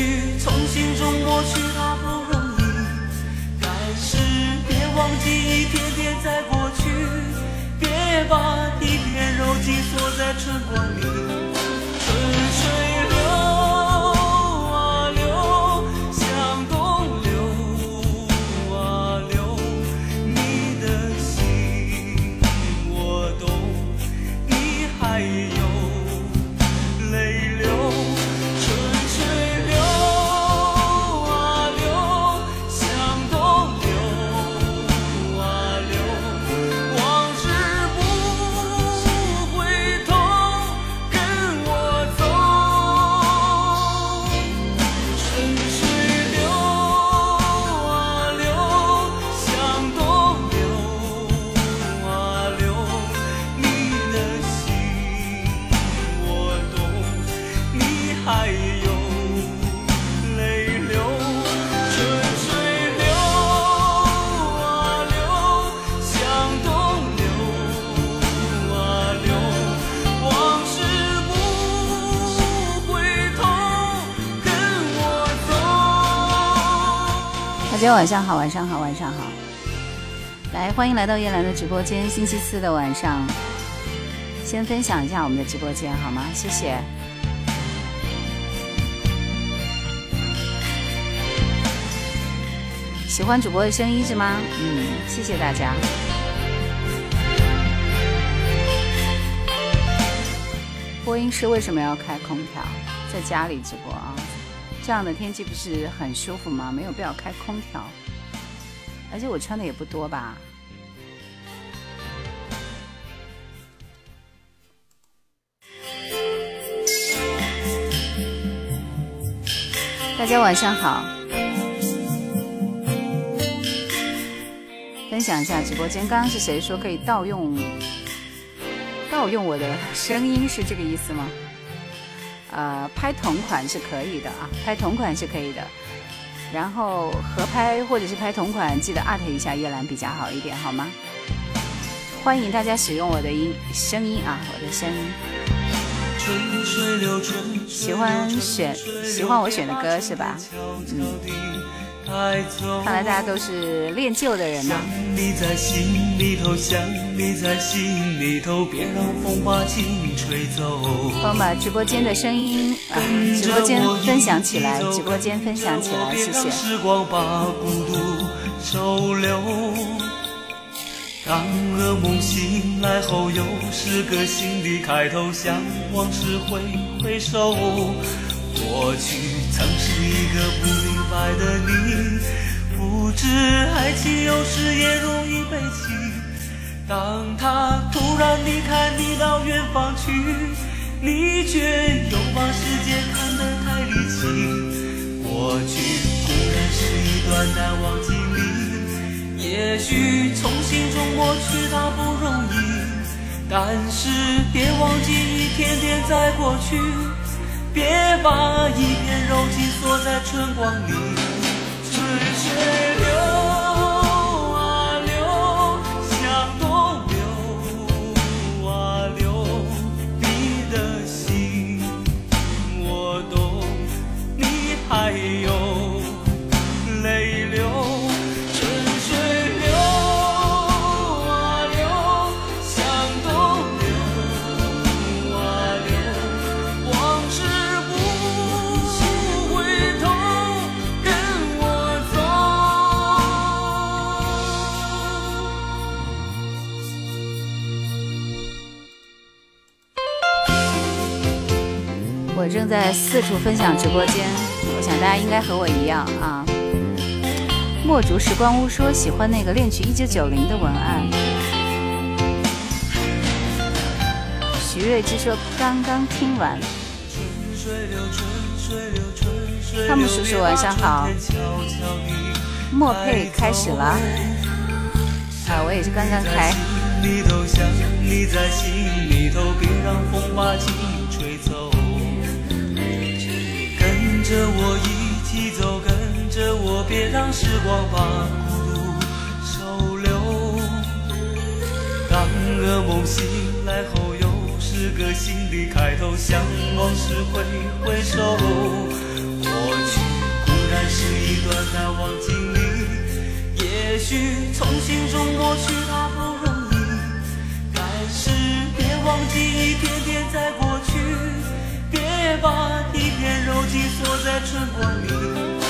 许从心中抹去它不容易，但是别忘记一天天在过去，别把一片柔情锁在春光里。晚上好，晚上好，晚上好。来，欢迎来到叶兰的直播间。星期四的晚上，先分享一下我们的直播间好吗？谢谢。喜欢主播的声音是吗？嗯，谢谢大家。播音室为什么要开空调？在家里直播啊？这样的天气不是很舒服吗？没有必要开空调，而且我穿的也不多吧。大家晚上好，分享一下直播间。刚刚是谁说可以盗用盗用我的声音？是这个意思吗？呃，拍同款是可以的啊，拍同款是可以的。然后合拍或者是拍同款，记得艾特一下叶兰比较好一点，好吗？欢迎大家使用我的音声音啊，我的声音。喜欢选喜欢我选的歌是吧？嗯看来大家都是恋旧的人呢、你在心里头，想你在心里头，别让风把情吹走。帮我把直播间的声音啊，直播间分享起来，直播间分享起来，谢谢。时光把孤独收留。当噩梦醒来后，又是个新的开头，向往事挥挥手。过去曾是一个不明白的你，不知爱情有时也容易被欺。当他突然离开你到远方去，你却又把世界看得太离奇。过去固然是一段难忘经历，也许从心中抹去它不容易，但是别忘记一天天在过去，别把一片柔情锁在春光里。春水流正在四处分享直播间，我想大家应该和我一样啊。墨竹时光屋说喜欢那个恋曲一九九零的文案。徐睿之说刚刚听完。汤姆叔叔晚上好。墨佩开始了。啊，我也是刚刚开。你都想你在心里头，别让风把情吹走。跟着我一起走，跟着我，别让时光把孤独收留。当噩梦醒来后，又是个新的开头，向往事挥挥手。过去固然是一段难忘经历，也许从心中抹去它不容易，但是别忘记一天天在过去，别把一片柔情锁在春光里。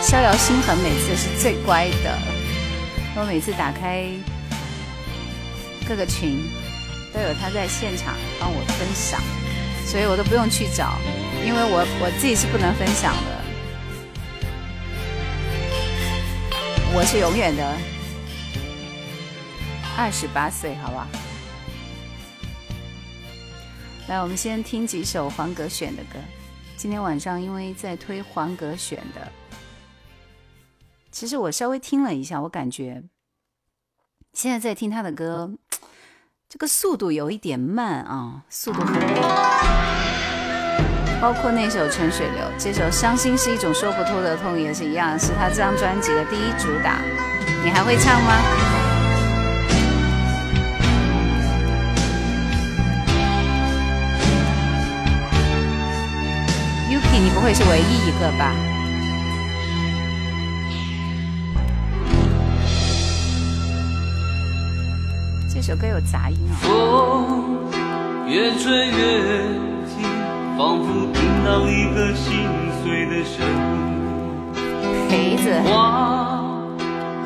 逍遥心痕每次是最乖的，我每次打开各个群，都有他在现场帮我分享，所以我都不用去找，因为我我自己是不能分享的，我是永远的二十八岁，好不好？来，我们先听几首黄格选的歌。今天晚上因为在推黄格选的。其实我稍微听了一下，我感觉现在在听他的歌，这个速度有一点慢啊，速度很慢。包括那首《春水流》，这首《伤心是一种说不出的痛》也是一样，是他这张专辑的第一主打。你还会唱吗？Yuki，你不会是唯一一个吧？这首歌有杂音啊。风越吹越近，仿佛听到一个心碎的声音。陪子。话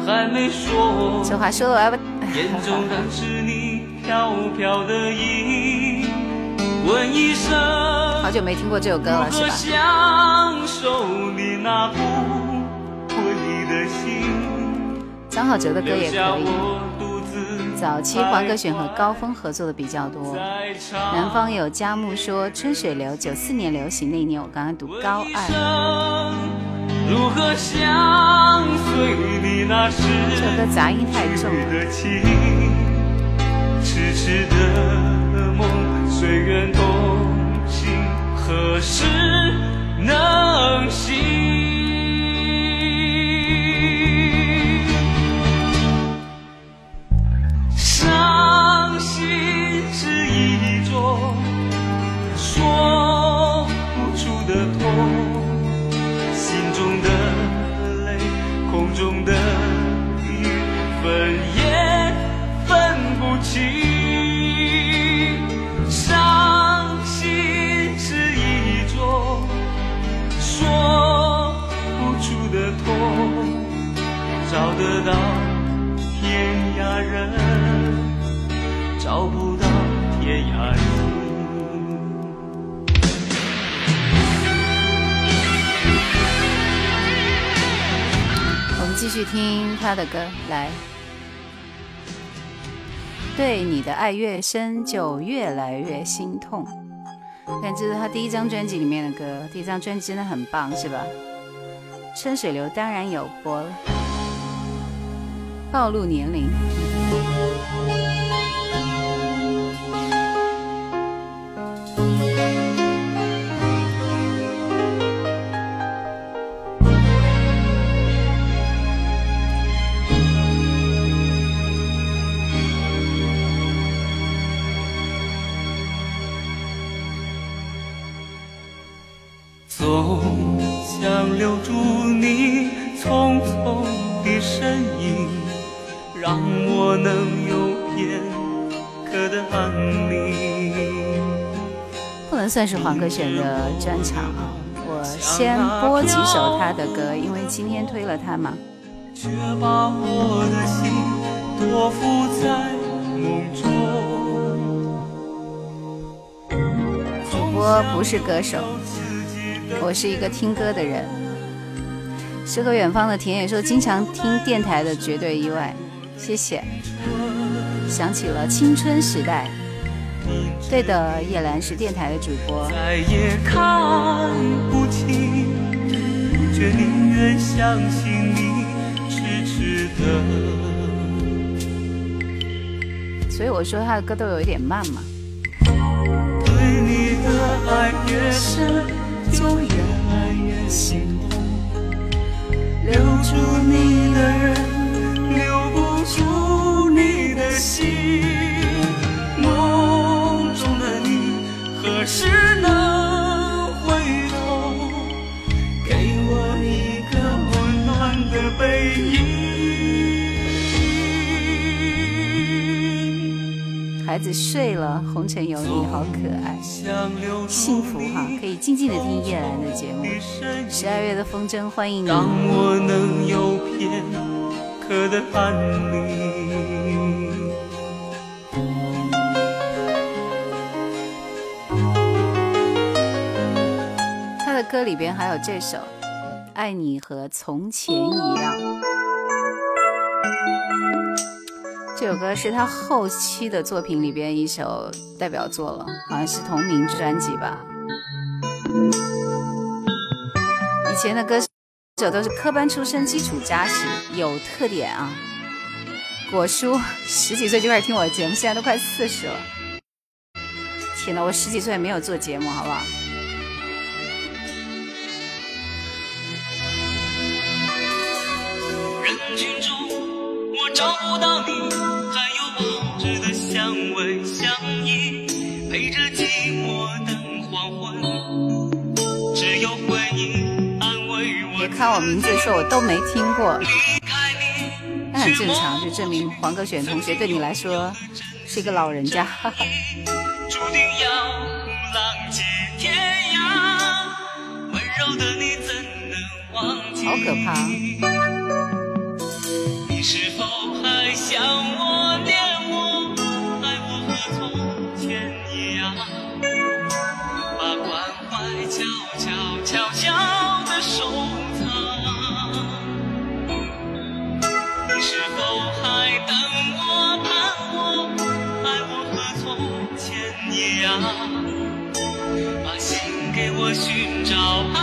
还没说。这话说的我要不。眼中仍是你飘飘的影。问一声。好久没听过这首歌了，是吧？享受你那不回的心。张浩哲的歌也可以。早期黄格选和高峰合作的比较多。南方有佳木说《春水流》九四年流行那一年，我刚刚读高二。这首歌杂音太重了。痴痴的梦，随缘同行，何时能醒？伤心是一种说不出的痛心中的泪空中的雨分也分不清伤心是一种说不出的痛找得到天涯人。找不到天涯路。我们继续听他的歌，来。对你的爱越深，就越来越心痛。看，这是他第一张专辑里面的歌，第一张专辑真的很棒，是吧？春水流当然有播了，暴露年龄。算是黄格选的专场啊，我先播几首他的歌，因为今天推了他嘛。却把我的心托付在梦中。主播不是歌手，我是一个听歌的人。诗和远方的田野说，经常听电台的绝对意外，谢谢。想起了青春时代。对的，叶兰是电台的主播。再也看不清，却宁愿相信你痴痴的。所以我说他的歌都有一点慢嘛。对你的爱越深，就越爱越心痛。留住你的人，留不住你的心。何时能回头，给我一个温暖的背影？孩子睡了，红尘有你好可爱，幸福哈，可以静静的听叶兰的节目。十二月的风筝，欢迎你。让我能有片刻的安宁。歌里边还有这首《爱你和从前一样》，这首歌是他后期的作品里边一首代表作了，好像是同名专辑吧。以前的歌手都是科班出身，基础扎实，有特点啊。果叔十几岁就开始听我的节目，现在都快四十了。天哪，我十几岁没有做节目，好不好？群中，我找不到你，还有往日的陪着寂寞等黄昏，只有回忆安慰我。别看我名字说我都没听过，那很正常，就证明黄格选同学对你来说是一个老人家。哈哈。注定要浪迹天涯，温柔的你怎能忘记？好可怕。想我念我，爱我和从前一样？把关怀悄悄悄悄地收藏。你是否还等我盼我，爱我和从前一样？把心给我寻找爱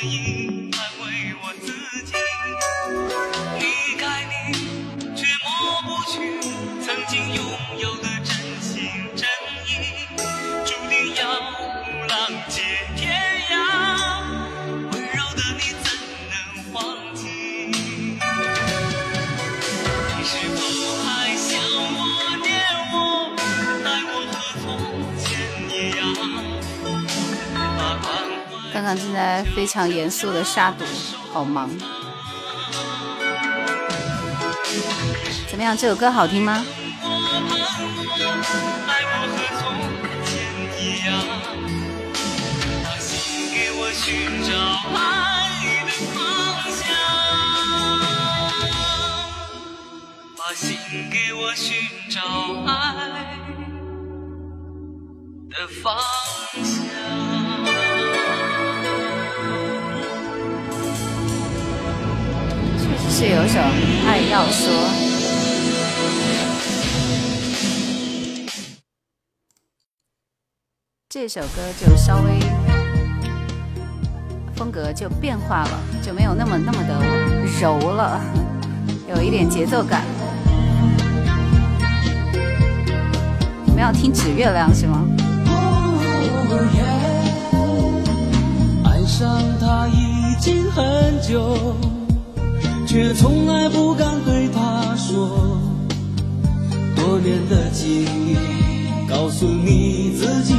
只正在非常严肃的杀毒，好忙。怎么样？这首歌好听吗？给我寻找爱的方，是有首《爱要说》，这首歌就稍微风格就变化了，就没有那么那么的柔了，有一点节奏感。我们要听《指月亮》是吗？爱上他已经很久。却从来不敢对他说，多年的记忆告诉你自己，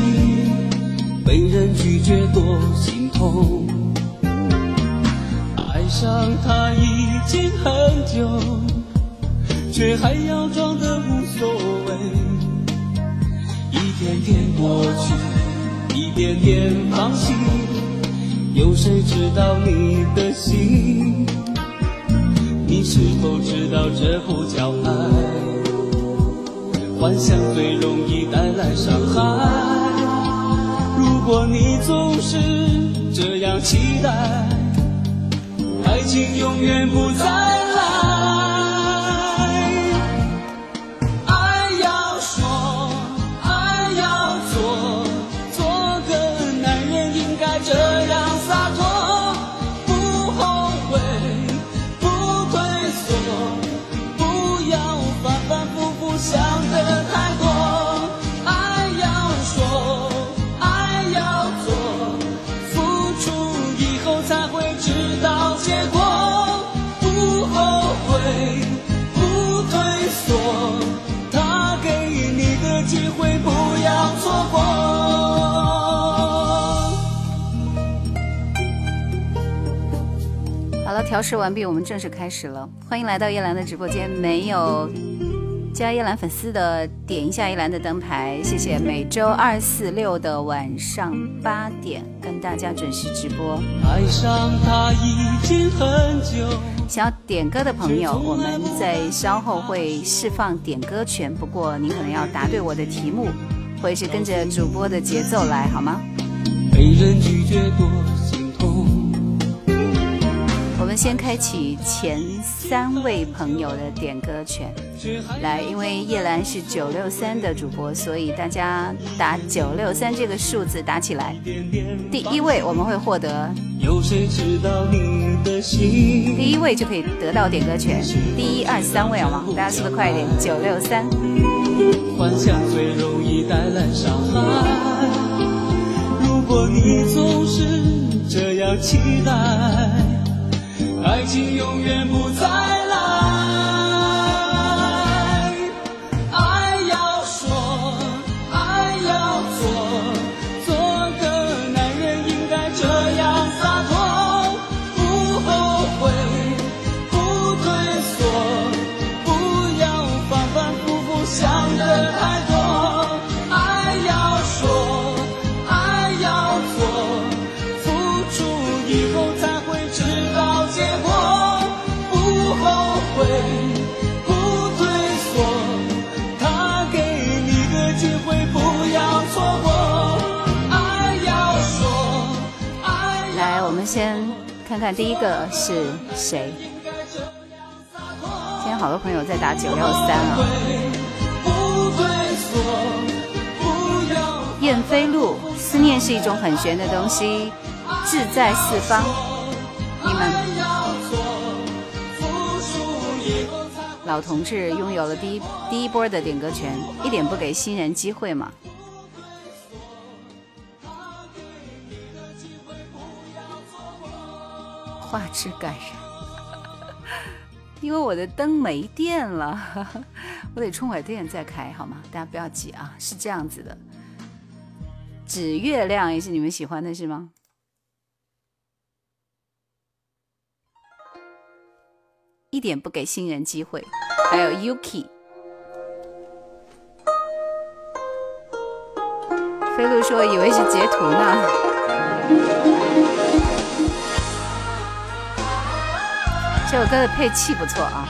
被人拒绝多心痛。爱上他已经很久，却还要装得无所谓。一天天过去，一点点放弃，有谁知道你的心？是否知道这不叫爱，幻想最容易带来伤害。如果你总是这样期待，爱情永远不再调试完毕，我们正式开始了。欢迎来到叶兰的直播间。没有加叶兰粉丝的，点一下叶兰的灯牌，谢谢。每周二、四、六的晚上八点，跟大家准时直播。爱上他已经很久。想要点歌的朋友，我们在稍后会释放点歌权，不过您可能要答对我的题目，或者是跟着主播的节奏来，好吗？被人拒绝多我们先开启前三位朋友的点歌权，来，因为叶兰是九六三的主播，所以大家打九六三这个数字打起来。第一位我们会获得，第一位就可以得到点歌权。第一二三位好吗？大家速度快一点，九六三。如果你总是这样期待。爱情永远不再看第一个是谁？今天好多朋友在打九六三啊。燕飞路，思念是一种很玄的东西，志在四方。你们老同志拥有了第一第一波的点歌权，一点不给新人机会嘛？画质感人，因为我的灯没电了，我得充会电再开好吗？大家不要急啊，是这样子的。指月亮也是你们喜欢的是吗？一点不给新人机会，还有 Yuki，飞鹿说以为是截图呢。这首歌的配器不错啊。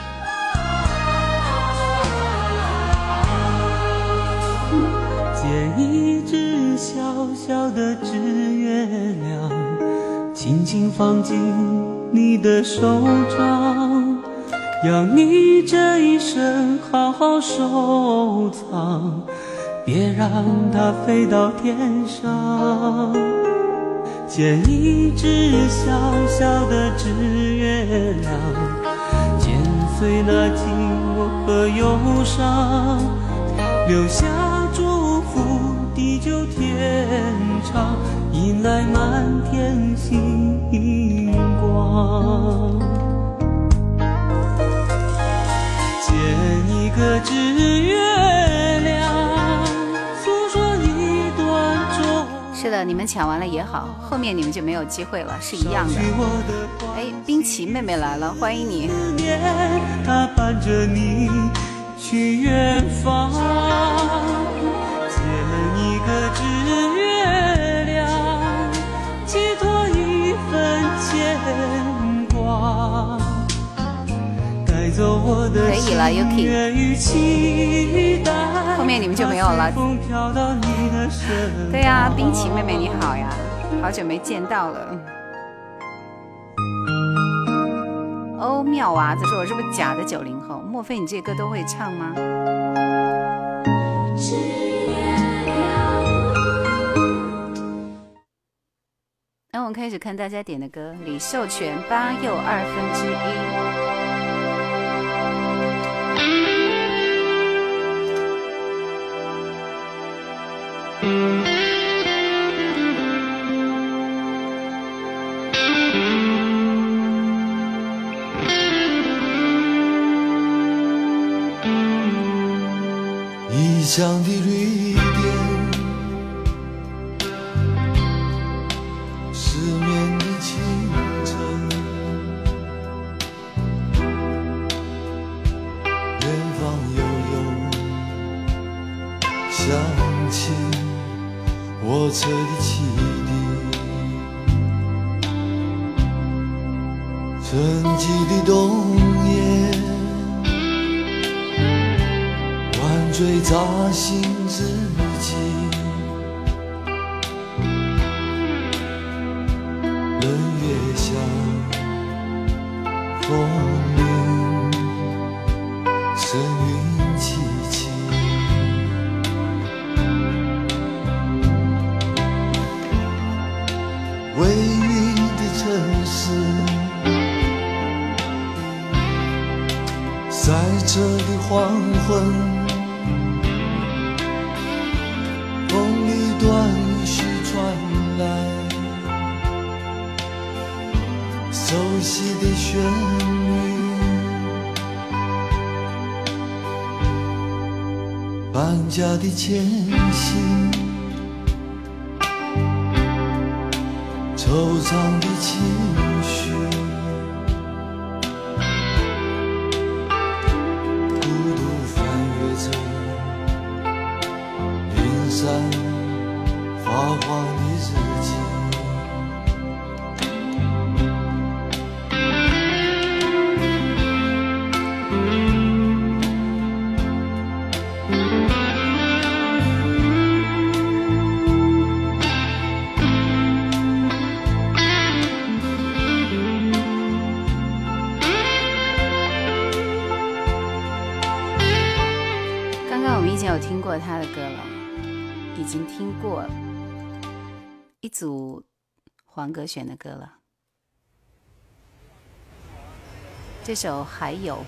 借一只小小的纸月亮，轻轻放进你的手掌，让你这一生好好收藏，别让它飞到天上。剪一只小小的纸月亮，剪碎那寂寞和忧伤，留下祝福，地久天长，迎来满天星光。剪一个纸月是的，你们抢完了也好，后面你们就没有机会了，是一样的。哎，冰淇妹妹来了，欢迎你。它伴着你去远方，剪一个指月亮，寄托一份牵挂。可以了，Yuki。后面你们就没有了。对呀，冰淇妹妹你好呀，好久没见到了。欧妙娃子说：“我是不是假的九零后？莫非你这些歌都会唱吗？”那我们开始看大家点的歌，李秀全八又二分之一。前。过。一组黄格选的歌了，这首还有。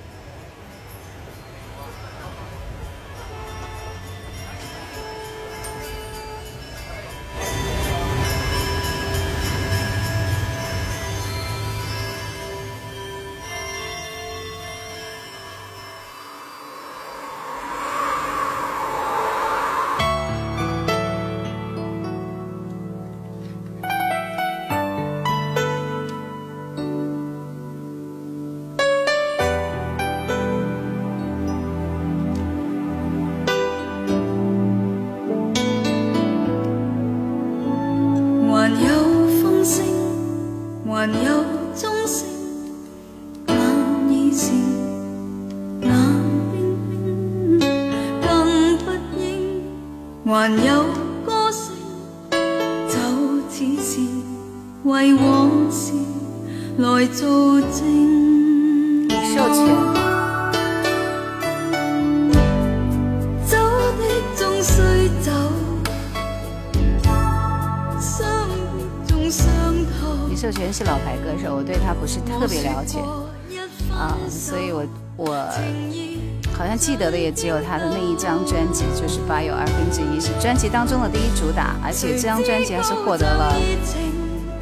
得的也只有他的那一张专辑，就是《八有二分之一》是专辑当中的第一主打，而且这张专辑还是获得了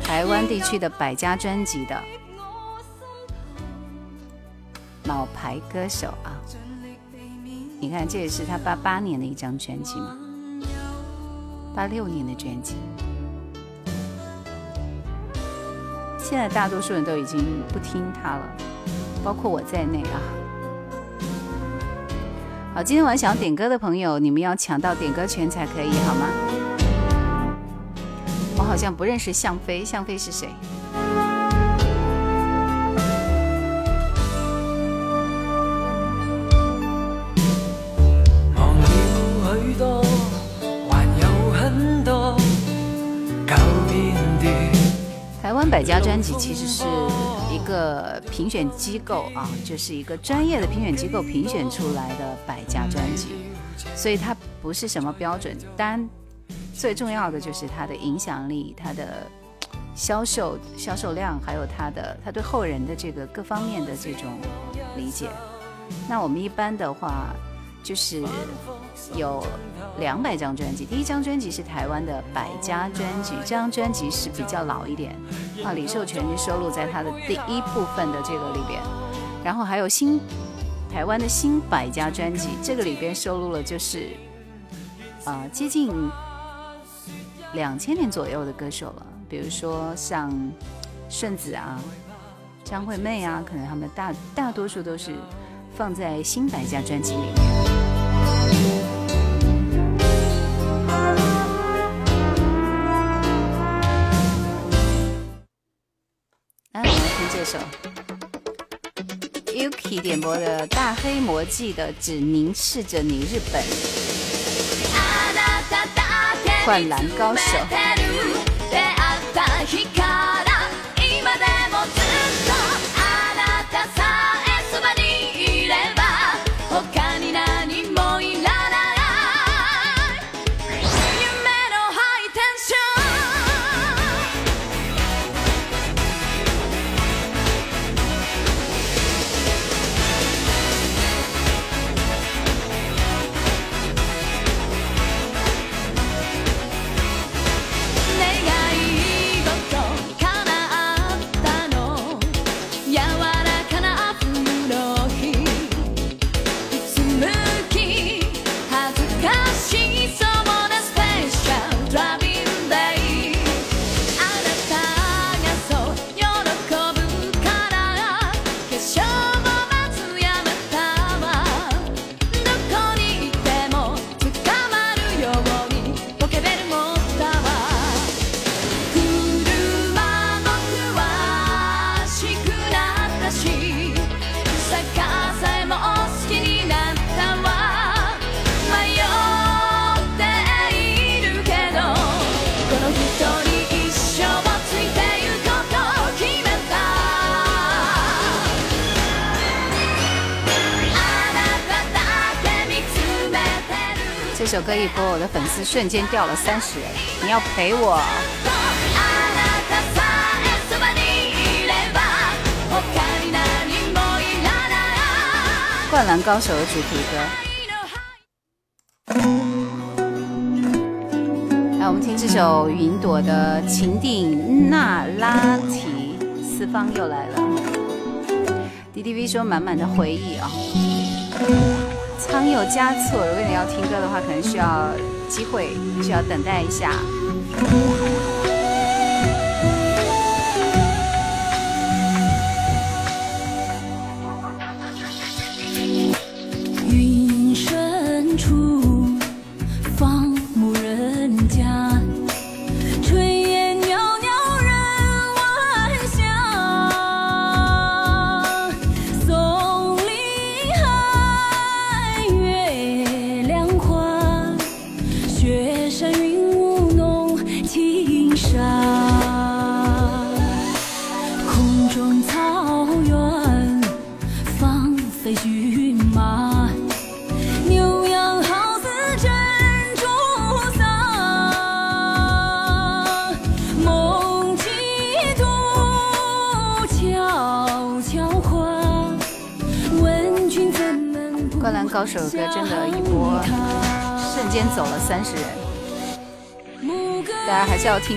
台湾地区的百家专辑的老牌歌手啊。你看，这也是他八八年的一张专辑嘛，八六年的专辑。现在大多数人都已经不听他了，包括我在内啊。好，今天晚上想要点歌的朋友，你们要抢到点歌权才可以，好吗？我好像不认识向飞，向飞是谁？台湾百家专辑其实是一个评选机构啊，就是一个专业的评选机构评选出来的百家专辑，所以它不是什么标准单，最重要的就是它的影响力、它的销售销售量，还有它的它对后人的这个各方面的这种理解。那我们一般的话。就是有两百张专辑，第一张专辑是台湾的百家专辑，这张专辑是比较老一点啊，李寿全就收录在他的第一部分的这个里边，然后还有新台湾的新百家专辑，这个里边收录了就是啊接近两千年左右的歌手了，比如说像顺子啊、张惠妹啊，可能他们大大多数都是。放在新百家专辑里面。这首 Yuki 点播的《大黑魔记》的《只凝视着你》，日本。灌篮高手。瞬间掉了三十人。你要陪我。灌篮高手的主题歌。来，我们听这首云朵的情定那拉提，四方又来了。D D V 说满满的回忆啊。仓有加错，如果你要听歌的话，可能需要机会，需要等待一下。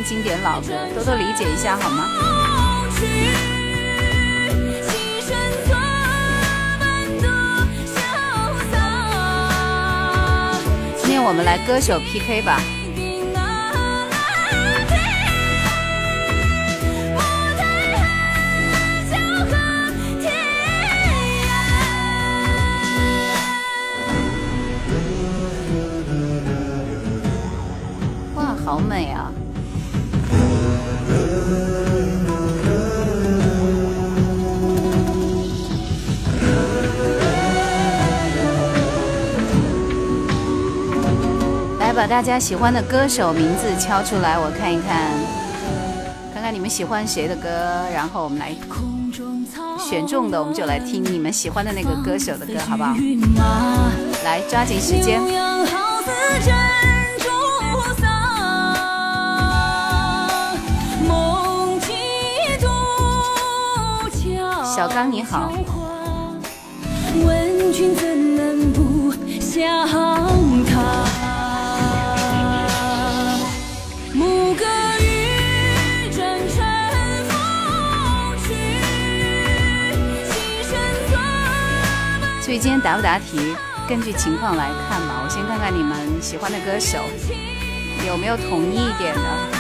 听经典老歌，多多理解一下好吗？今天我们来歌手 PK 吧。大家喜欢的歌手名字敲出来，我看一看，看看你们喜欢谁的歌，然后我们来选中的，我们就来听你们喜欢的那个歌手的歌，好不好？来，抓紧时间。小刚你好。问君怎能不想他？所以今天答不答题，根据情况来看吧。我先看看你们喜欢的歌手有没有统一一点的。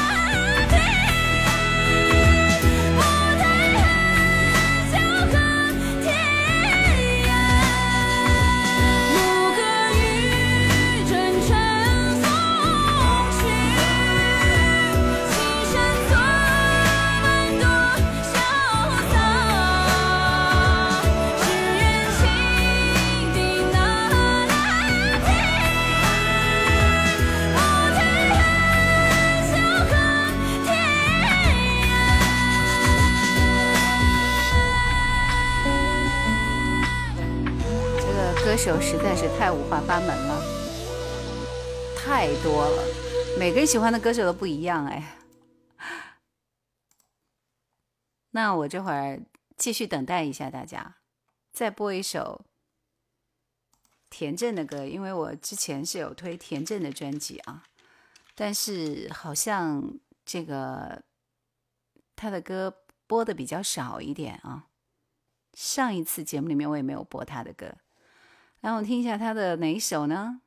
在是太五花八门了，太多了，每个人喜欢的歌手都不一样哎。那我这会儿继续等待一下大家，再播一首田震的歌，因为我之前是有推田震的专辑啊，但是好像这个他的歌播的比较少一点啊。上一次节目里面我也没有播他的歌。让我听一下他的哪一首呢？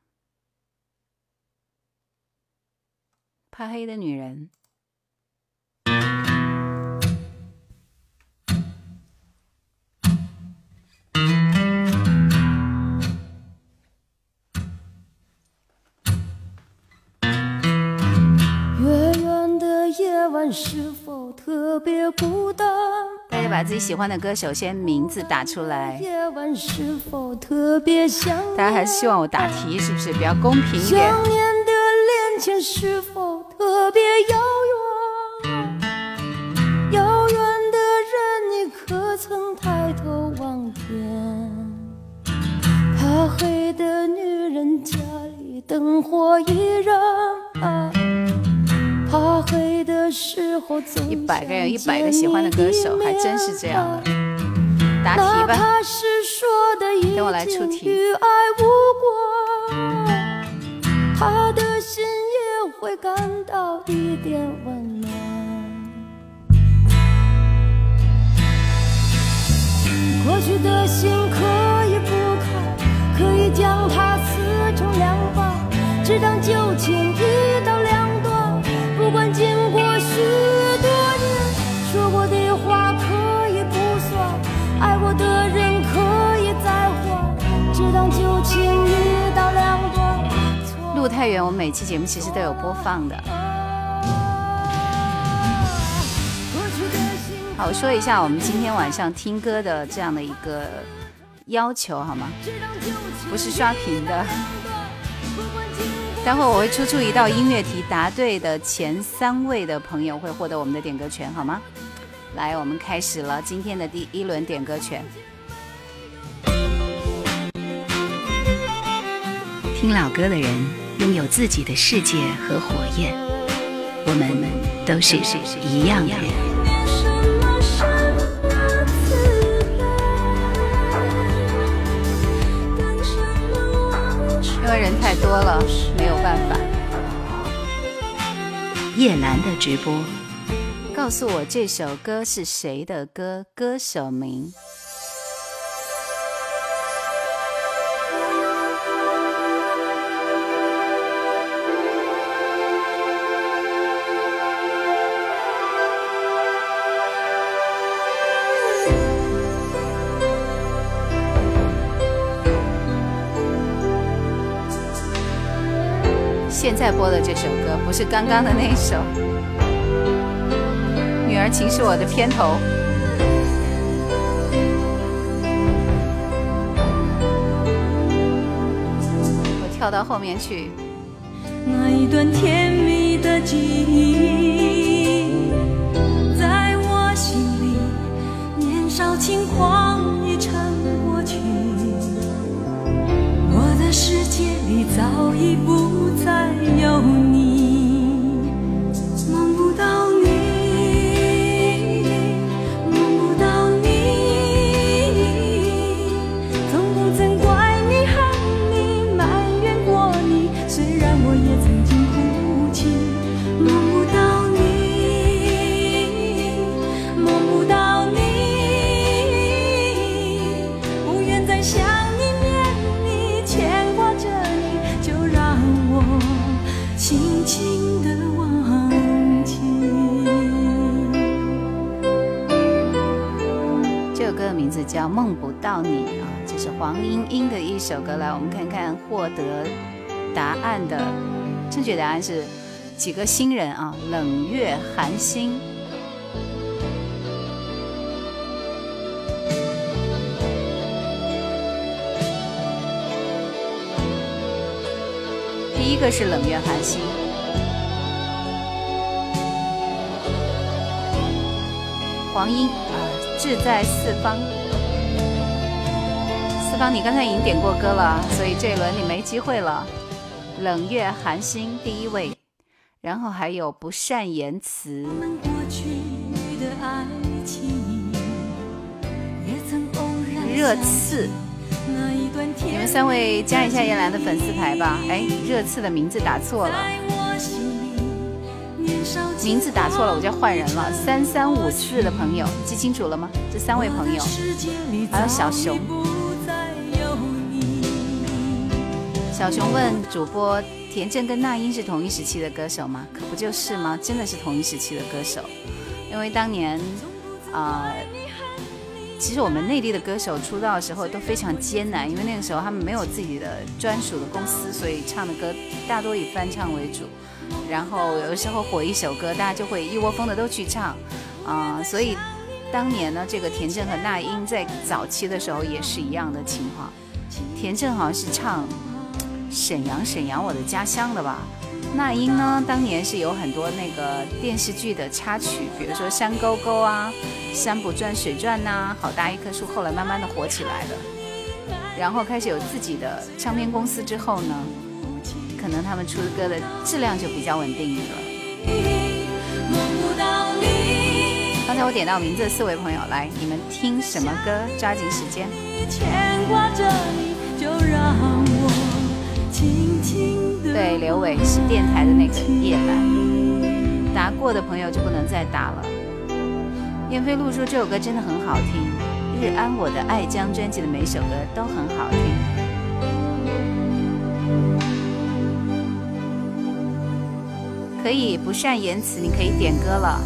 怕黑的女人。远远的夜晚是否特别孤单？把自己喜欢的歌手先名字打出来。大家还是希望我答题，是不是比较公平一点？遥远遥远的人，你可曾抬头望天？怕黑的女人，家里灯火依然啊。一百个人，一百个喜欢的歌手，还真是这样的。答题吧，等我来出题。他的心也会感到一点温暖。过去的心路太远，我每期节目其实都有播放的。好，我说一下我们今天晚上听歌的这样的一个要求好吗？不是刷屏的。待会我会出出一道音乐题，答对的前三位的朋友会获得我们的点歌权，好吗？来，我们开始了今天的第一轮点歌权。听老歌的人拥有自己的世界和火焰，我们都是一样的人太多。了，没有办法。叶兰的直播，告诉我这首歌是谁的歌，歌手名。在播的这首歌不是刚刚的那首，《女儿情》是我的片头。我跳到后面去。那一段甜蜜的记忆，在我心里，年少轻狂已成过去。世界里早已不再有你，名字叫《梦不到你》啊，这是黄莺莺的一首歌。来，我们看看获得答案的正确答案是几个新人啊？冷月寒星。第一个是冷月寒星，黄莺，志在四方。四方，你刚才已经点过歌了，所以这一轮你没机会了。冷月寒星第一位，然后还有不善言辞，热刺。你们三位加一下叶兰的粉丝牌吧。哎，热刺的名字打错了，名字打错了，我就要换人了。三三五四的朋友记清楚了吗？这三位朋友，还有小熊。小熊问主播：田震跟那英是同一时期的歌手吗？可不就是吗？真的是同一时期的歌手，因为当年，啊、其实我们内地的歌手出道的时候都非常艰难，因为那个时候他们没有自己的专属的公司，所以唱的歌大多以翻唱为主。然后有的时候火一首歌，大家就会一窝蜂的都去唱，啊、所以当年呢，这个田震和那英在早期的时候也是一样的情况。田震好像是唱沈阳，沈阳我的家乡的吧。那英呢，当年是有很多那个电视剧的插曲，比如说《山沟沟》啊，《山不转水转》呐，《好大一棵树》，后来慢慢的火起来了。然后开始有自己的唱片公司之后呢，可能他们出的歌的质量就比较稳定了。刚才我点到名字的四位朋友，来，你们听什么歌？抓紧时间。对，刘伟是电台的那个叶兰，答过的朋友就不能再答了。燕飞路说这首歌真的很好听，《日安我的爱江》专辑的每首歌都很好听。可以不善言辞，你可以点歌了。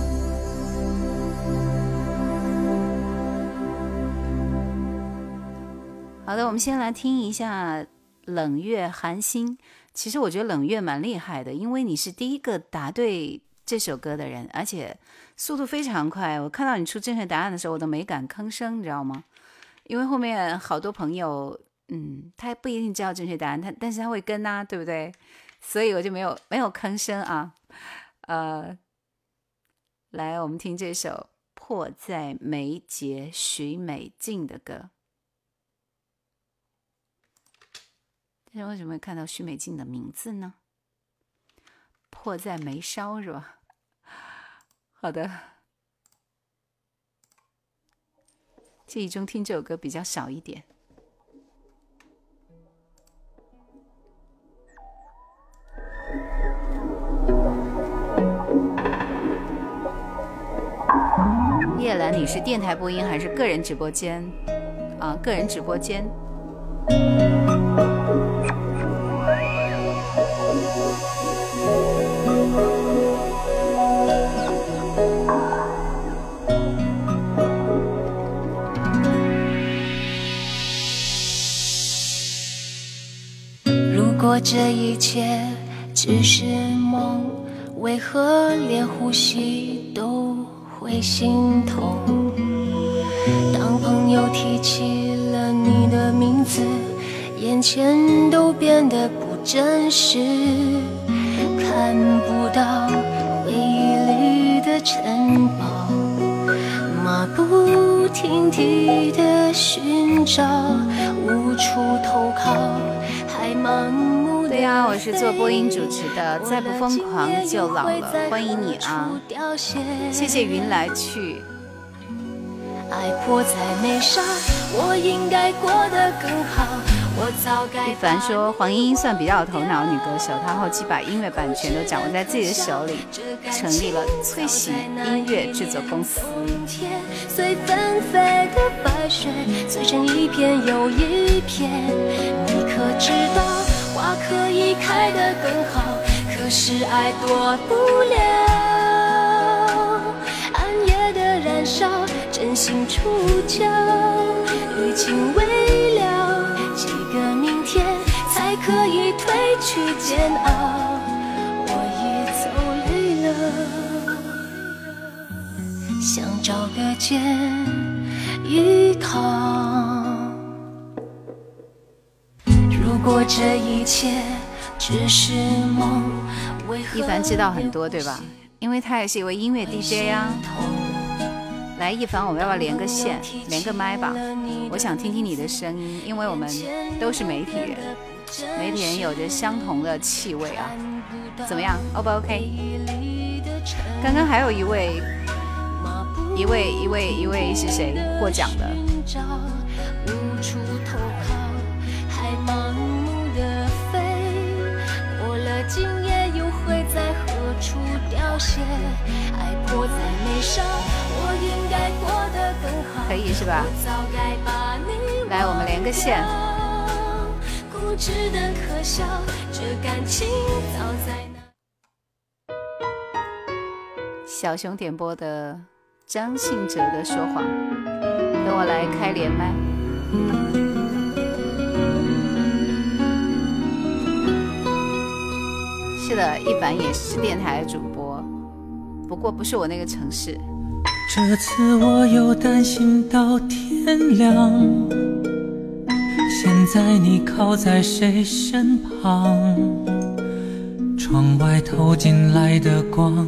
好的，我们先来听一下冷月寒星。其实我觉得冷月蛮厉害的，因为你是第一个答对这首歌的人，而且速度非常快。我看到你出正确答案的时候，我都没敢吭声，你知道吗？因为后面好多朋友，嗯，他不一定知道正确答案，他但是他会跟啊，对不对？所以我就没有没有吭声啊。呃，来，我们听这首《迫在眉睫》许美静的歌。但是为什么会看到许美静的名字呢？迫在眉梢是吧？好的，记忆中听这首歌比较少一点。叶兰，你是电台播音还是个人直播间？啊，个人直播间。如果这一切只是梦，为何连呼吸都会心痛？当朋友提起了你的名字，眼前都变得不真实，看不到回忆里的城堡，马不停蹄的寻找，无处投靠，还盲目呀、我是做播音主持的，再不疯狂就老了。欢迎你啊！谢谢云来去。爱迫在眉梢，我应该过得更好。我早该一凡说黄莺莺算比较有头脑的女歌手，她后期把音乐版权都掌握在自己的手里，成立了翠喜音乐制作公司。天随纷飞的白雪，碎成一片又一片。你可知道，可以开得更好，可是爱躲不了暗夜的燃烧，真心触礁，余情未了，几个明天才可以褪去煎熬。我已走累了。想找个肩依靠。这一切只是梦，为何一凡知道很多对吧？因为他也是一位音乐 DJ 啊。来，一凡，我们要不要连个线，连个麦吧？我想听听你的声音，因为我们都是媒体人，媒体人有着相同的气味啊。怎么样？O 不 OK？刚刚还有一位，一位，一位，一位是谁获奖的？无处投靠，还今夜，又会在何处凋谢？爱迫在眉梢，我应该过得更好。可以是吧？来，我们连个线。固执的可笑，这感情早在那。小熊点播的张信哲的《说谎》，等我来开连麦。是的，一凡也是电台主播，不过不是我那个城市。这次我又担心到天亮。现在你靠在谁身旁？窗外透进来的光，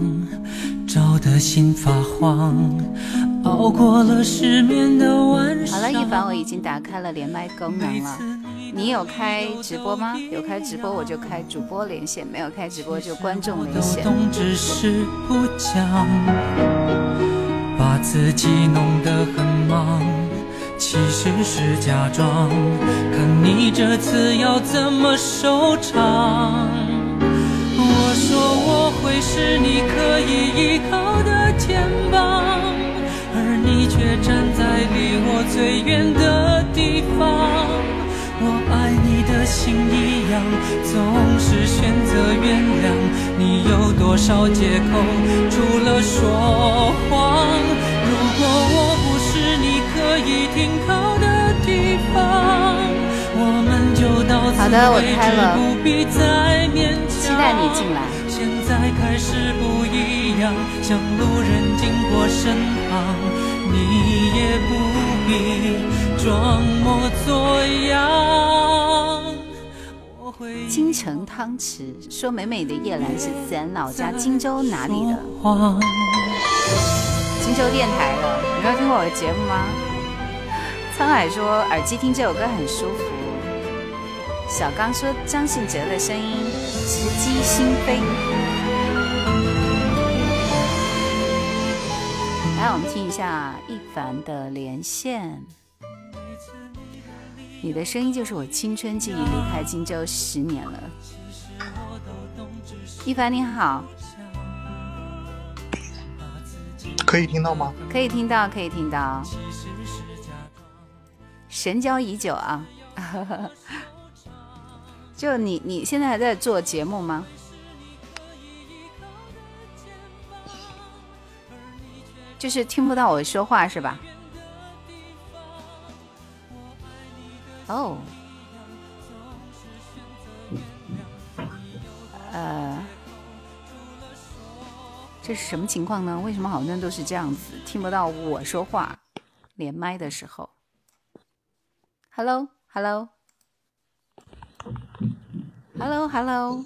照得心发慌。熬过了失眠的晚上。好了，一凡，我已经打开了连麦功能了。你有开直播吗？有开直播我就开主播连线，没有开直播就观众连线。是不讲，把自己弄得很忙，其实是假装。看你这次要怎么收场。我说我会是你可以依靠的肩膀，而你却站在离我最远的地方。我爱你的心一样，总是选择原谅。你有多少借口？除了说谎。如果我不是你可以停靠的地方，我们就到此为止，不必再勉强。期待你进来。现在开始不一样，像路人经过身旁，你也不必装模作样。我会京城汤池说：“美美的叶兰是咱老家荆州哪里的？荆州电台的。你没有听过我的节目吗？”沧海说：“耳机听这首歌很舒服。”小刚说：“张信哲的声音直击心扉。”来，我们听一下一凡的连线。你的声音就是我青春记忆，离开荆州十年了。一凡你好，可以听到吗？可以听到，可以听到。神交已久啊！就你，你现在还在做节目吗？就是听不到我说话是吧？哦，呃，这是什么情况呢？为什么好多人都是这样子，听不到我说话？连麦的时候，Hello，Hello，Hello，Hello。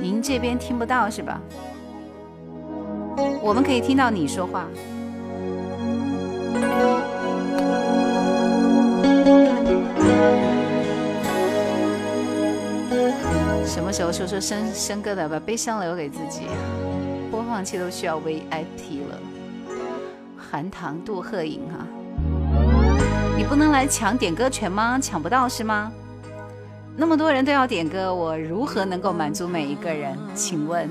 您这边听不到是吧？我们可以听到你说话。什么时候说说生生歌的？把悲伤留给自己。播放器都需要 VIP 了。含糖杜鹤影哈，你不能来抢点歌权吗？抢不到是吗？那么多人都要点歌，我如何能够满足每一个人？请问，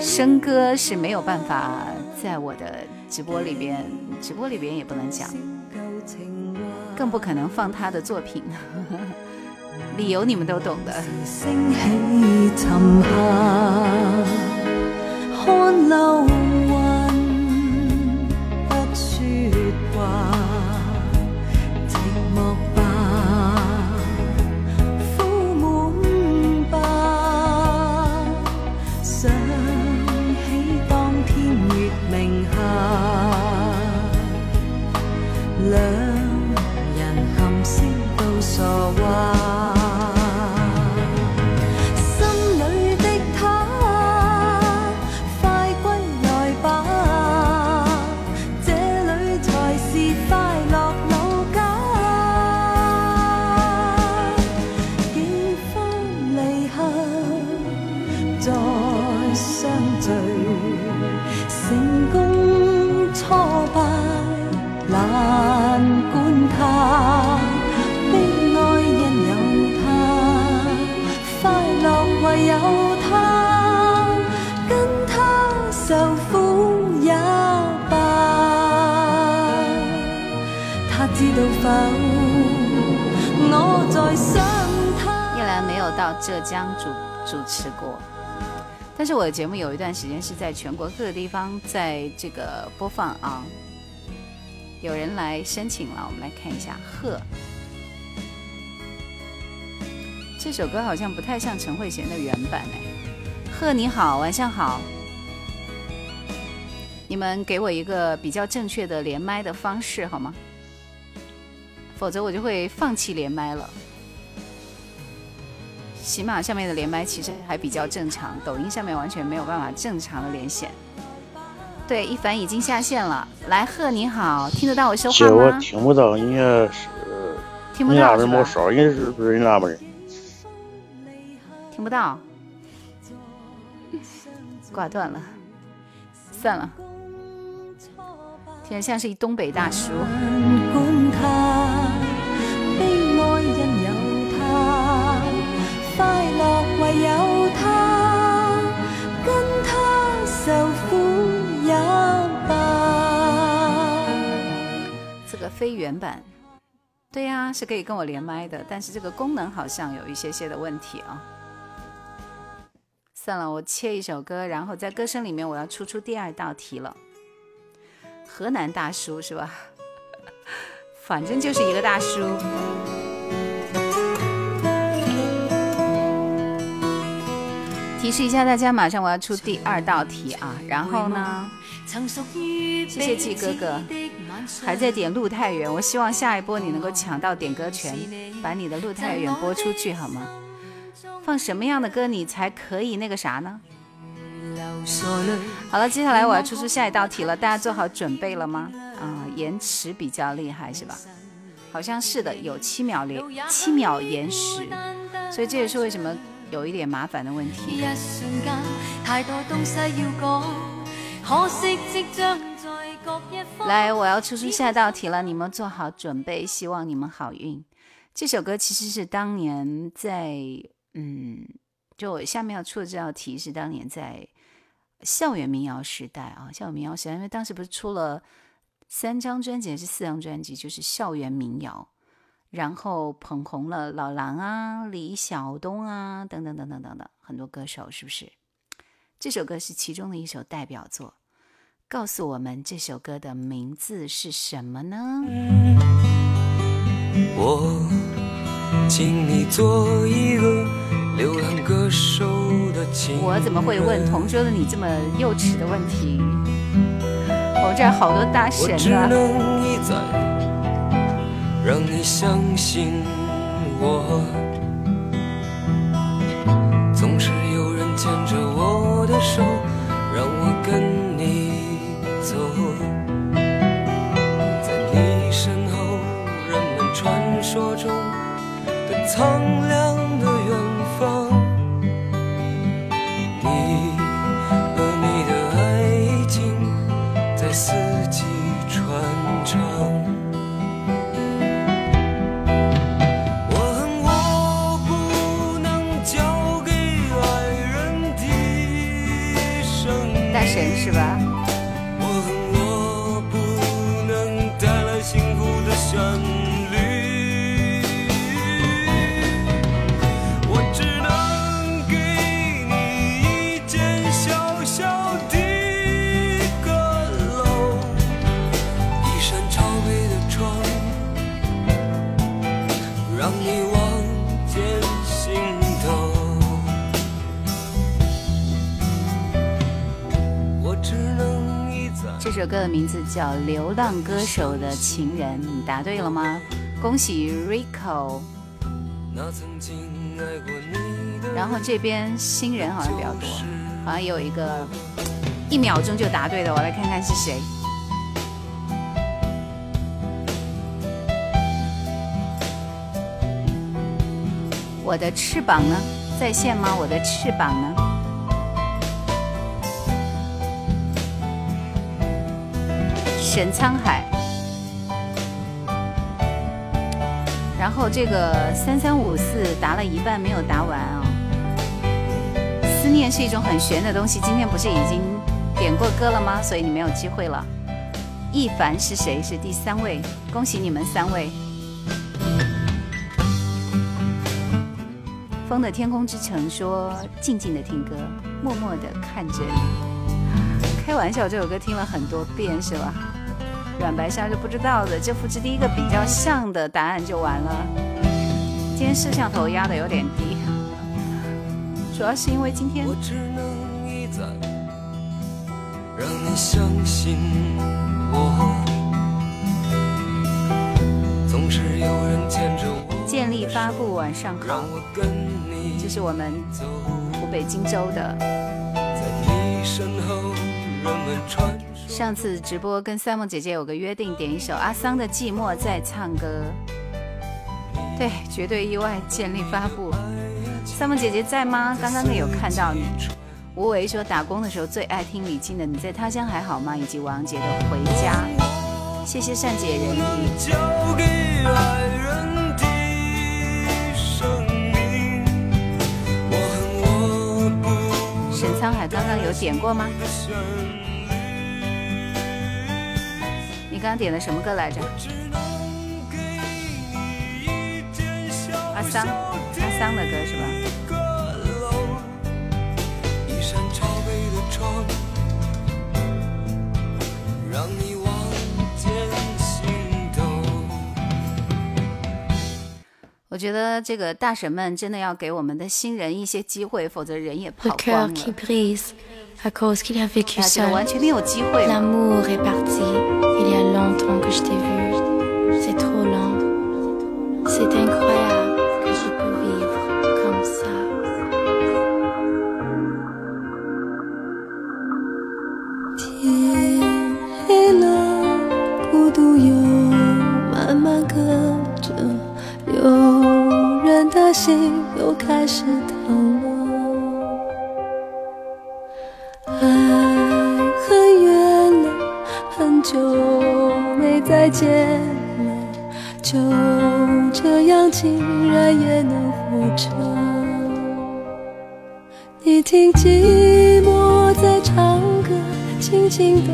生歌是没有办法在我的直播里边，直播里边也不能讲，更不可能放他的作品。理由你们都懂的。我浙江主主持过，但是我的节目有一段时间是在全国各个地方在这个播放啊。有人来申请了，我们来看一下。贺，这首歌好像不太像陈慧娴的原版哎。贺你好，晚上好。你们给我一个比较正确的连麦的方式好吗？否则我就会放弃连麦了。起码上面的连麦其实还比较正常，抖音上面完全没有办法正常的连线。对，一凡已经下线了。来贺你好，听得到我说话吗？我听不到，应该是听不到人没是不是人那么人？听不到，挂断了，算了，听着像是一东北大叔。有他，跟他受苦也罢。这个非原版，对呀，是可以跟我连麦的，但是这个功能好像有一些些的问题啊。算了，我切一首歌，然后在歌声里面我要出出第二道题了。河南大叔是吧？反正就是一个大叔。提示一下大家，马上我要出第二道题啊！然后呢，谢谢季哥哥还在点路太远，我希望下一波你能够抢到点歌权，把你的路太远播出去好吗？放什么样的歌你才可以那个啥呢？好了，接下来我要出出下一道题了，大家做好准备了吗？啊，延迟比较厉害是吧？好像是的，有七秒连七秒延时，所以这也是为什么。有一点麻烦的问题。来，我要出出下道题了，你们做好准备，希望你们好运。这首歌其实是当年在，嗯，就我下面要出的这道题是当年在校园民谣时代啊，校园民谣时代，因为当时不是出了三张专辑还是四张专辑，就是校园民谣，然后捧红了老狼啊、李晓东啊等等等等等等很多歌手，是不是？这首歌是其中的一首代表作，告诉我们这首歌的名字是什么呢？我请你做一个流浪歌手的情人我怎么会问同桌的你这么幼稚的问题？我们这儿好多大神啊！让你相信我，这首歌的名字叫《流浪歌手的情人》，你答对了吗？恭喜 Rico。那曾经爱过你的然后这边新人好像比较多，好像有一个一秒钟就答对的，我来看看是谁。我的翅膀呢？在线吗？我的翅膀呢？沈沧海。然后这个三三五四答了一半没有答完啊、思念是一种很玄的东西，今天不是已经点过歌了吗？所以你没有机会了。一凡是谁？是第三位，恭喜你们三位。风的天空之城说：静静的听歌，默默的看着你。开玩笑，这首歌听了很多遍是吧？软白沙是不知道的，就复制第一个比较像的答案就完了。今天摄像头压的有点低，主要是因为今天我只能一再让你相信我，总是有人牵着我，建立发布晚上好，这是我们走，湖北荆州的。在你身后，人们传说。上次直播跟三梦姐姐有个约定，点一首阿桑的《寂寞》再唱歌。对，绝对意外，建立发布。三梦姐姐在吗？刚刚有看到你。吴为说打工的时候最爱听李静的《你在他乡还好吗》，以及王杰的《回家》。谢谢善解人意。沈沧海刚刚有点过吗？刚刚点的什么歌来着？阿桑，阿桑的歌是吧？我觉得这个大神们真的要给我们的新人一些机会，否则人也跑光了。大家.完全没有机会了。L'amour est parti. Il y a longtemps que je t'ai vu. C'est trop lent. C'est incroyable que je peux vivre comme ça. 天黑了，孤独又，开始透再见了，就这样竟然也能活着。你听寂寞在唱歌，轻轻的，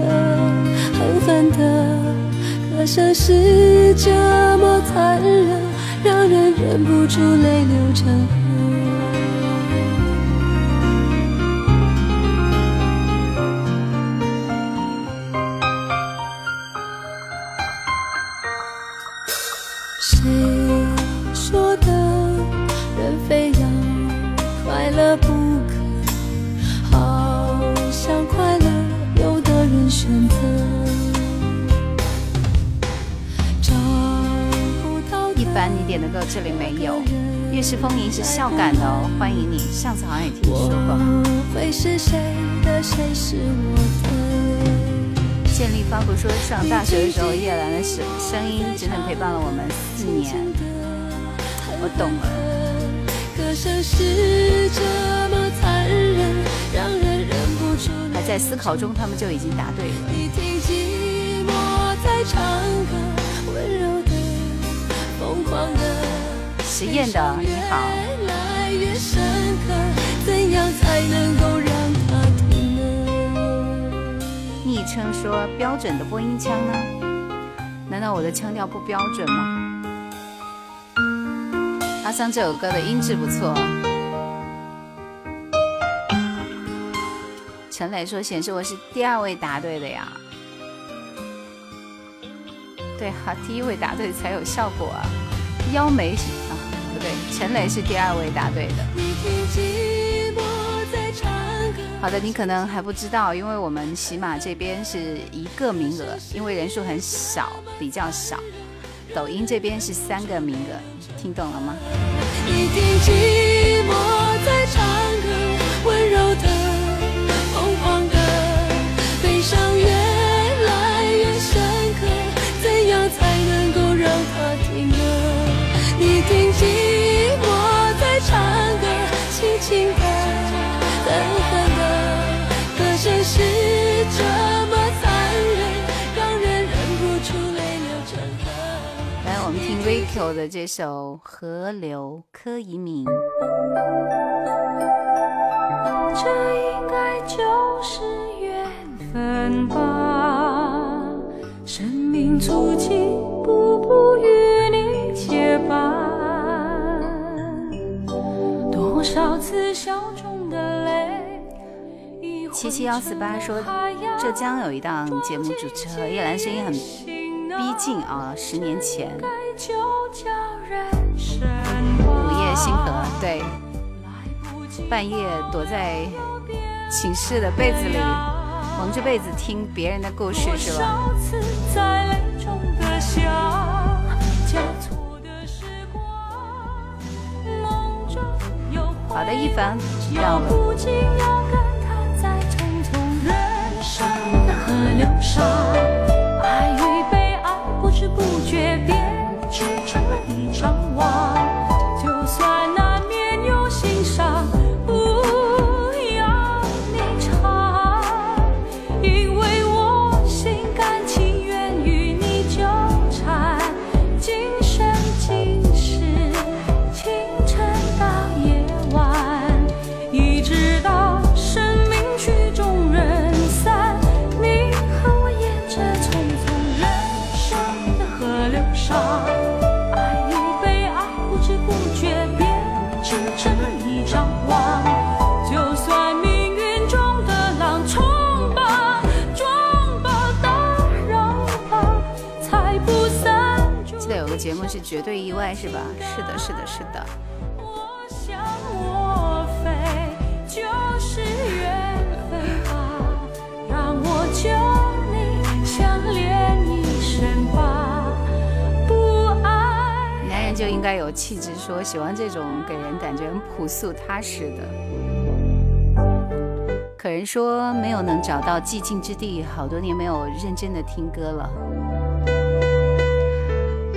狠狠的，歌声是这么残忍，让人忍不住泪流成河。谁说的人非要快乐不可？好像快乐有的人选择找不到一般你点的歌这里没有，《月是风吟》是笑感的哦，欢迎你。上次好像也听说过。会是谁的，谁是我的？建立发布说，上大学的时候，叶兰的声声音整整陪伴了我们四年。我懂了。歌声是这么残忍，让人忍不住。还在思考中，他们就已经答对了。你听寂寞在唱歌，温柔的，疯狂的。实验的，你好。称说标准的播音腔呢？难道我的腔调不标准吗？阿桑这首歌的音质不错。陈磊说显示我是第二位答对的呀。对哈，第一位答对才有效果啊。腰眉啊，不对，陈磊是第二位答对的。好的，你可能还不知道，因为我们喜马这边是一个名额，因为人数很少，比较少。抖音这边是三个名额，听懂了吗？一定寂寞在唱们听 Rico 的这首《河流》，柯以敏。这应该就是缘分吧。生命足迹步步与你结伴，多少次笑中的泪。已七七幺四八说，浙江有一档节目主持和叶兰声音很逼近啊，十年前。就叫人生吧午夜星河，对，半夜躲在寝室的被子里，蒙着被子听别人的故事是吧？多少次在泪中的笑，交错的时光，梦中有好的，一凡又到成了一张网。是绝对意外是吧？是的，是的，是的。我想我非就是缘分吧，让我救你相恋一生吧，不爱。男人就应该有气质，说喜欢这种给人感觉很朴素踏实的。可人说没有能找到寂静之地，好多年没有认真的听歌了。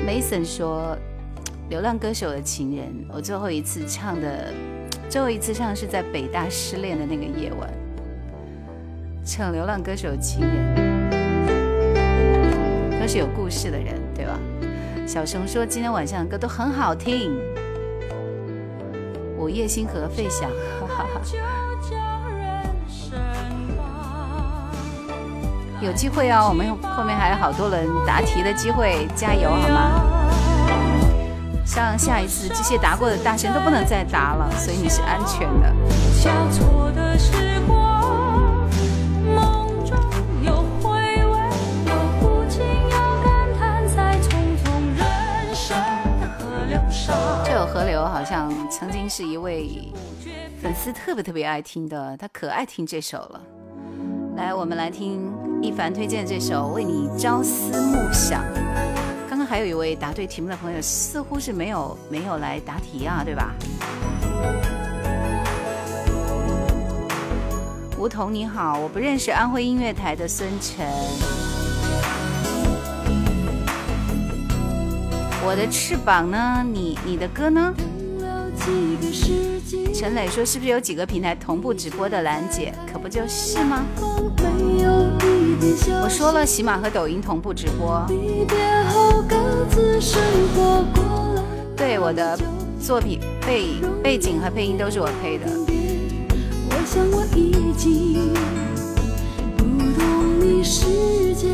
Mason 说，《流浪歌手的情人》，我最后一次唱的，最后一次唱是在北大失恋的那个夜晚，唱《流浪歌手的情人》。都是有故事的人，对吧？小熊说今天晚上的歌都很好听，午夜星河费翔，哈哈哈。有机会哦，我们后面还有好多人答题的机会，加油好吗？像下一次这些答过的大神都不能再答了，所以你是安全的。下错的时光，梦中有回味，有苦情，有感叹，在匆匆人生的河流上。这首河流好像曾经是一位粉丝特别特别爱听的，他可爱听这首了。来，我们来听一凡推荐这首《为你朝思暮想》。刚刚还有一位答对题目的朋友，似乎是没有没有来答题啊，对吧？梧桐你好，我不认识安徽音乐台的孙晨。我的翅膀呢？你你的歌呢？陈磊说是不是有几个平台同步直播的？兰姐，可不就是吗？我说了，喜马和抖音同步直播。离别后各自生活过了。对，我的作品背背景和配音都是我配的。我想我已经不懂你世界，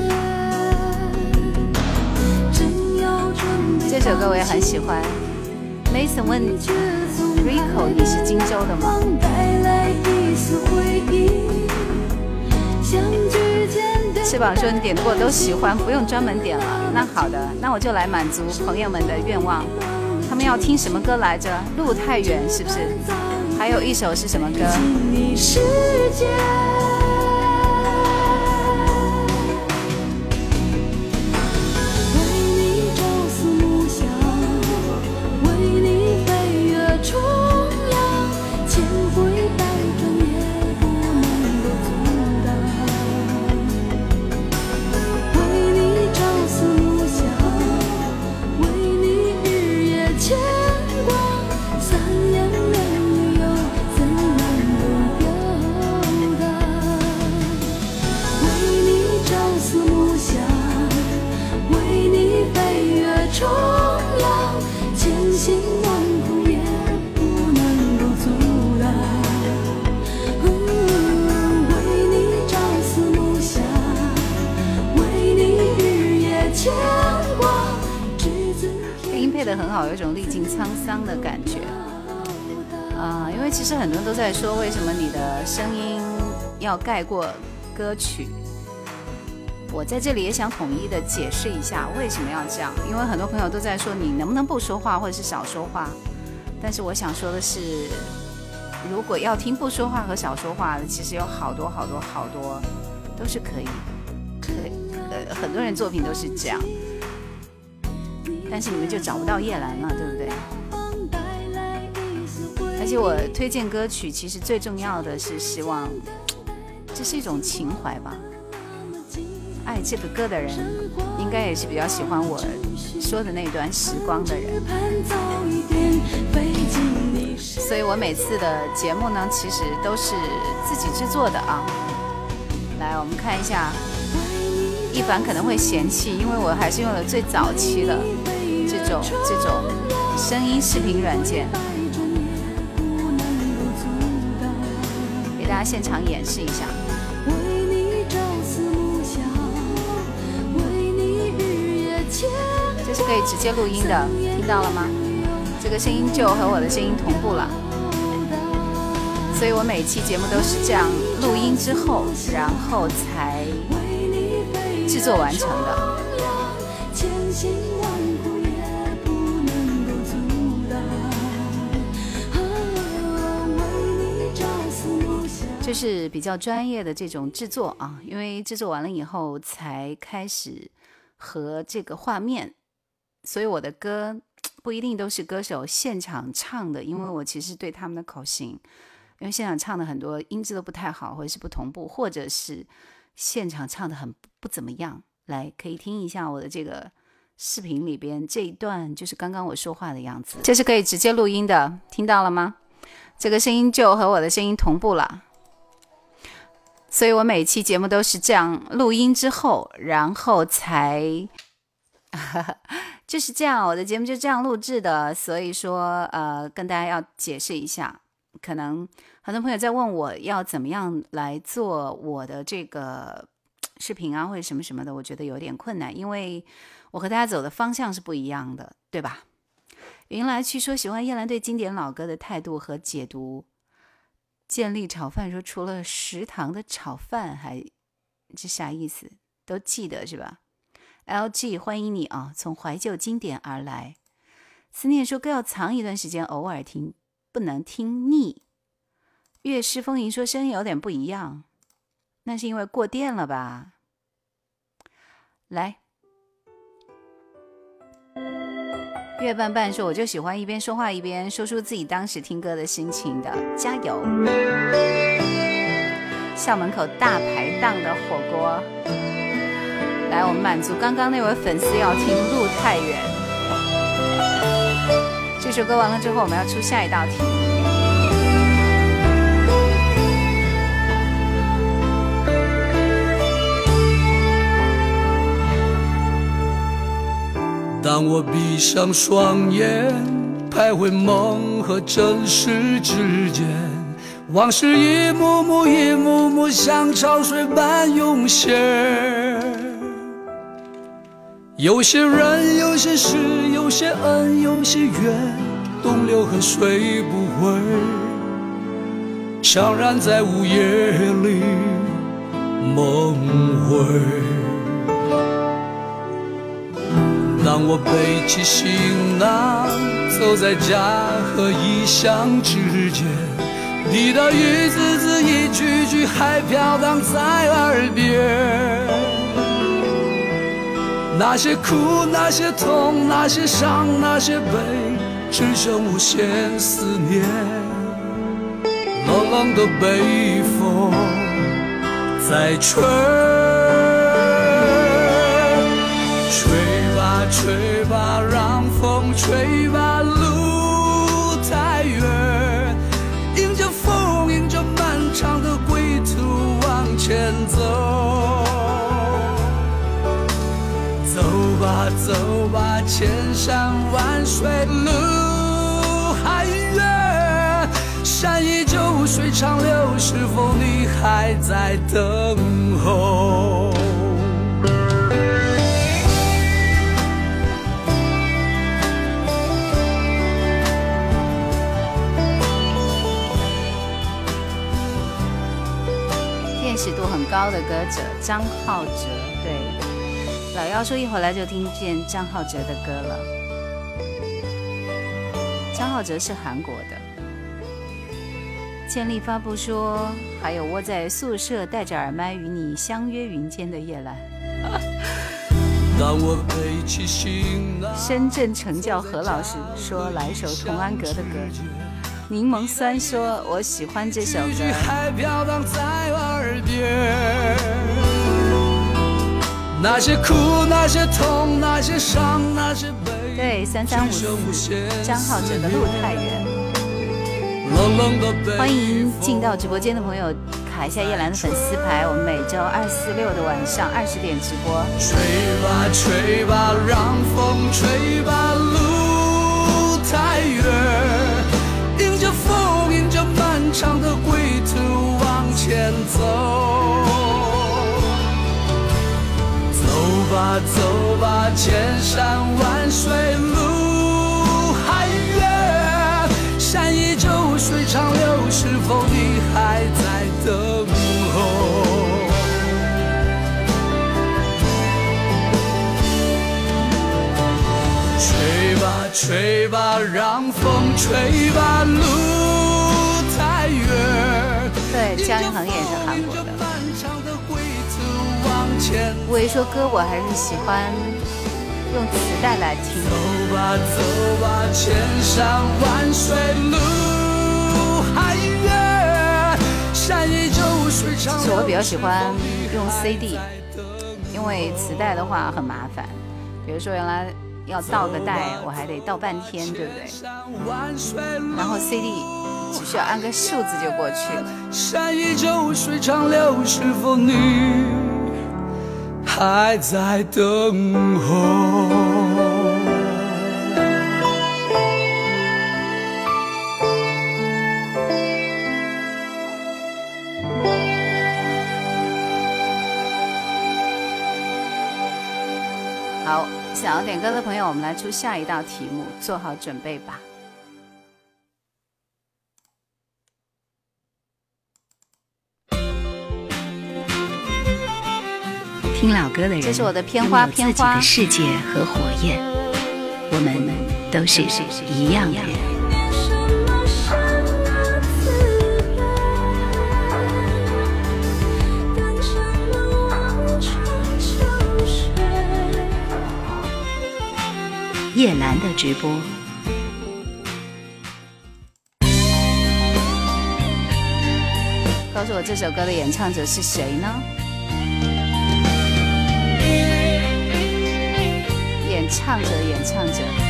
正要准备这首歌我也很喜欢。Mason 问 Rico 你是荆州的吗？翅膀说你点过都喜欢，不用专门点了。那好的，那我就来满足朋友们的愿望。他们要听什么歌来着？路太远是不是？还有一首是什么歌？盖过歌曲？我在这里也想统一的解释一下为什么要这样，因为很多朋友都在说你能不能不说话，或者是少说话。但是我想说的是，如果要听不说话和少说话的，其实有好多好多好多都是可以，可呃很多人作品都是这样。但是你们就找不到叶兰了，对不对？而且我推荐歌曲，其实最重要的是希望，这是一种情怀吧。爱这个歌的人，应该也是比较喜欢我说的那段时光的人。所以我每次的节目呢，其实都是自己制作的啊。来，我们看一下，一凡可能会嫌弃，因为我还是用了最早期的这种这种声音视频软件，给大家现场演示一下。可以直接录音的，听到了吗？这个声音就和我的声音同步了，所以我每期节目都是这样录音之后，然后才制作完成的。千辛万苦也不能够阻挡。为你朝思暮想。这是比较专业的这种制作啊，因为制作完了以后才开始和这个画面，所以我的歌不一定都是歌手现场唱的，因为我其实对他们的口型，因为现场唱的很多音质都不太好，或者是不同步，或者是现场唱的很不不怎么样。来，可以听一下我的这个视频里边这一段，就是刚刚我说话的样子，这是可以直接录音的，听到了吗？这个声音就和我的声音同步了。所以我每期节目都是这样录音之后，然后才就是这样，我的节目就这样录制的。所以说，呃，跟大家要解释一下，可能很多朋友在问我要怎么样来做我的这个视频啊，或者什么什么的，我觉得有点困难，因为我和大家走的方向是不一样的，对吧？云来去说喜欢叶兰对经典老歌的态度和解读。建立炒饭说除了食堂的炒饭，还这啥意思？都记得是吧？LG 欢迎你啊，从怀旧经典而来。思念说歌要藏一段时间，偶尔听，不能听腻。月诗风吟说声音有点不一样，那是因为过电了吧？来。月半半说：“我就喜欢一边说话一边说出自己当时听歌的心情的，加油！”校门口大排档的火锅，来，我们满足刚刚那位粉丝要听《路太远》这首歌完了之后，我们要出下一道题。当我闭上双眼，徘徊梦和真实之间，往事一幕幕、一幕幕像潮水般涌现。有些人，有些事，有些恩，有些怨，东流河水不回，怅然在午夜里梦回。当我背起行囊，走在家和异乡之间，你的一字字、一句句还飘荡在耳边。那些苦，那些痛，那些伤，那些悲，只剩无限思念。冷冷的北风在吹。吹吧吹吧，让风吹吧，走吧，千山万水路还远，山依旧，水长流，是否你还在等候？识度很高的歌者张浩哲，老妖说一回来就听见张浩哲的歌了。张浩哲是韩国的。建立发布说，还有窝在宿舍戴着耳麦与你相约云间的夜兰。深圳成教何老师说来首童安格的歌。柠檬酸说：“我喜欢这首歌。”对，三三五四，张浩哲的路太远。欢迎进到直播间的朋友，卡一下叶兰的粉丝牌。我们每周二、四、六的晚上二十点直播。吹吧吹吧，让风吹吧，路太远。长的归途往前走，吧走吧，千山万水路还远，山依旧水长流，是否你还在等候？吹吧吹吧，让风吹吧路太远。对，姜育恒也是韩国的。我一说歌，我还是喜欢用磁带来听。其实我比较喜欢用 CD，因为磁带的话很麻烦。比如说原来要倒个带，我还得倒半天，对不对？然后 CD。只需要按个数字就过去了。山依旧，水长流，是否你还在等候？好，想要点歌的朋友，我们来出下一道题目，做好准备吧。歌的人，这是我的片花拥有自己片花的世界和火焰，我们都是一样的人。叶兰的直播，告诉我这首歌的演唱者是谁呢？演唱着，演唱着。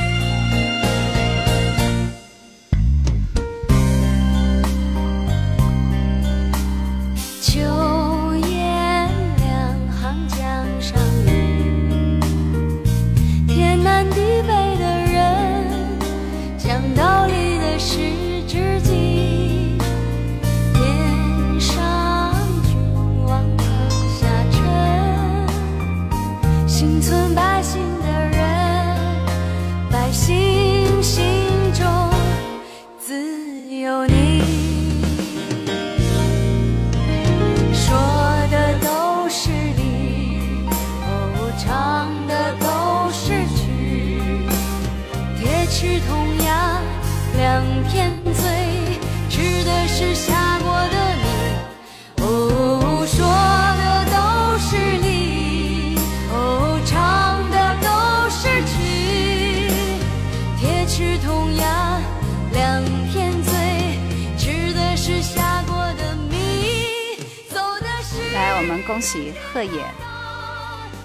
喜贺野，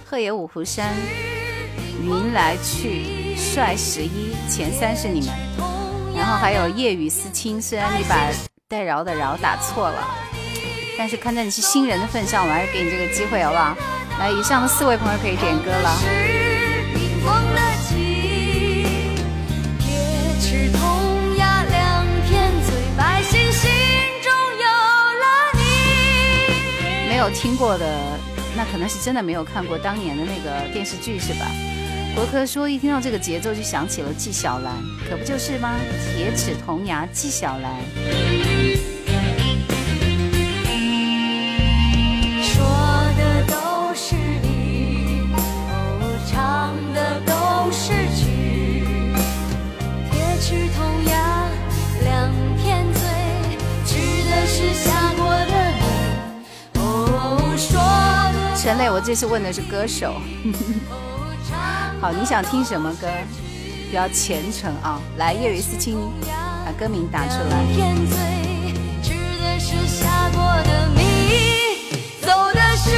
贺野五湖山，云来去，帅十一，前三是你们。然后还有夜雨思亲，虽然你把带饶的饶打错了，但是看在你是新人的份上，我还是给你这个机会，好不好？来，以上的四位朋友可以点歌了。没有听过的，那可能是真的没有看过当年的那个电视剧，是吧？国科说一听到这个节奏就想起了纪晓岚，可不就是吗？铁齿铜牙纪晓岚。陈磊，我这次问的是歌手。好，你想听什么歌？比较虔诚啊！来，业余思青，把歌名打出来。是下过的米，走的是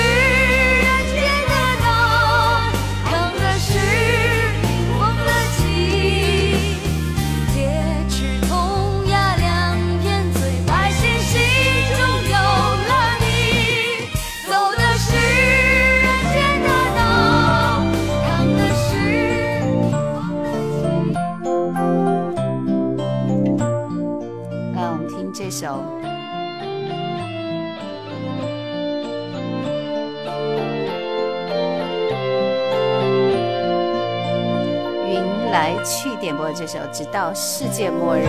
去点播这首《直到世界末日》。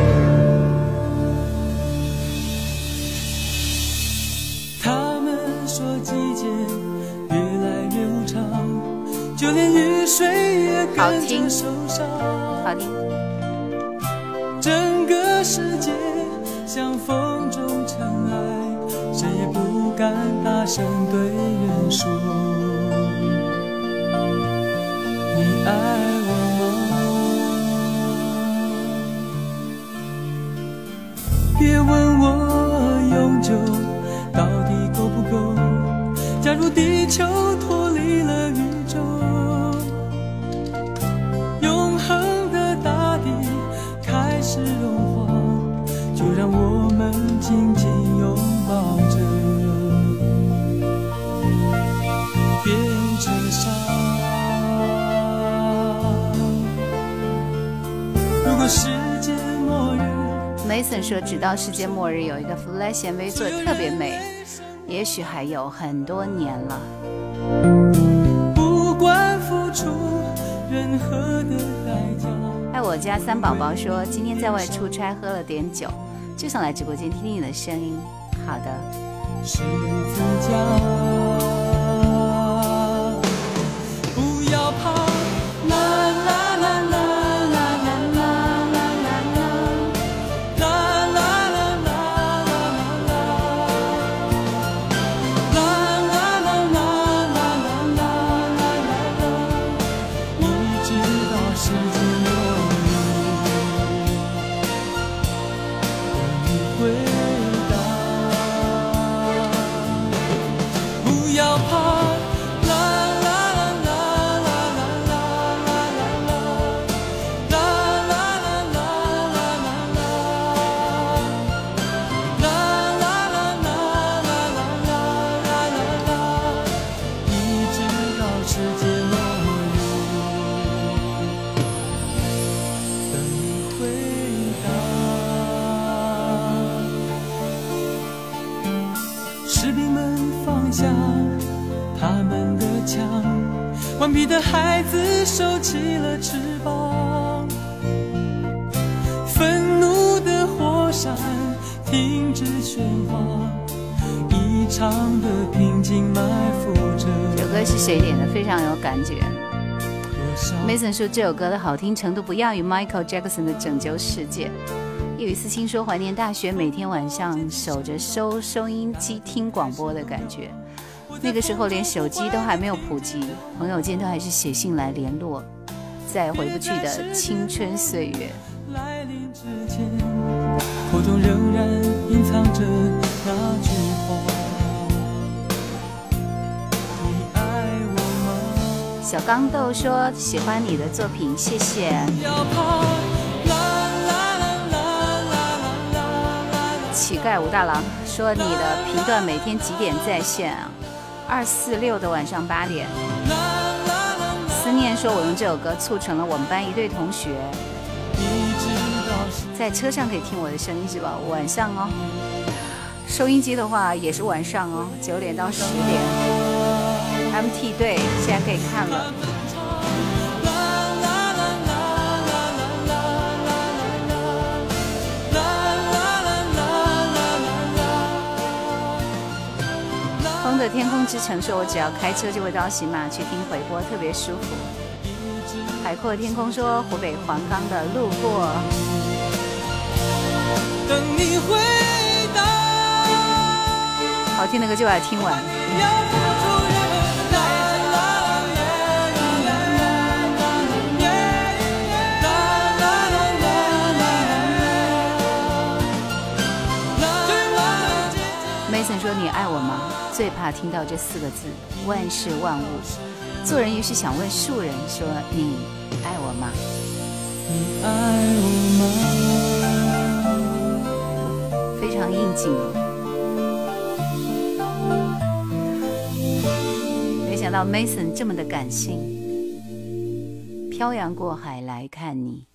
他们说季节越来越无常，就连雨水也跟着受伤。好听。整个世界像风中尘埃，谁也不敢大声对人说。你爱我别问我永久到底够不够。假如地球说，直到世界末日有一个 Flash MV 做的特别美，也许还有很多年了。不管付出任何的代价。爱我家三宝宝说，今天在外出差喝了点酒，就想来直播间听听你的声音。好的。十字架。起了翅膀，愤怒的火山停止喧哗，异常的平静埋伏着。这首歌是谁点的？非常有感觉。Mason 说这首歌的好听程度不亚于 Michael Jackson 的《拯救世界》。叶雨思清说怀念大学每天晚上守着收收音机听广播的感觉。那个时候连手机都还没有普及，朋友间都还是写信来联络，再也回不去的青春岁月。口中仍然隐藏着那句话。你爱我吗？小钢豆说喜欢你的作品，谢谢。乞丐武大郎说你的频段每天几点在线啊？二四六的晚上八点。思念说，我用这首歌促成了我们班一对同学在车上可以听我的声音是吧？晚上哦，收音机的话也是晚上哦，九点到十点。MT 队现在可以看了。的天空之城说，我只要开车就会到喜马去听回播，特别舒服。海阔天空说，湖北黄冈的路过。等你回答。好听的歌就把它听完。Mason 说：“你爱我吗？”最怕听到这四个字。万事万物，做人也许想问树人说：“你爱我吗？”你爱我吗？非常应景。没想到 Mason 这么的感性。漂洋过海来看你。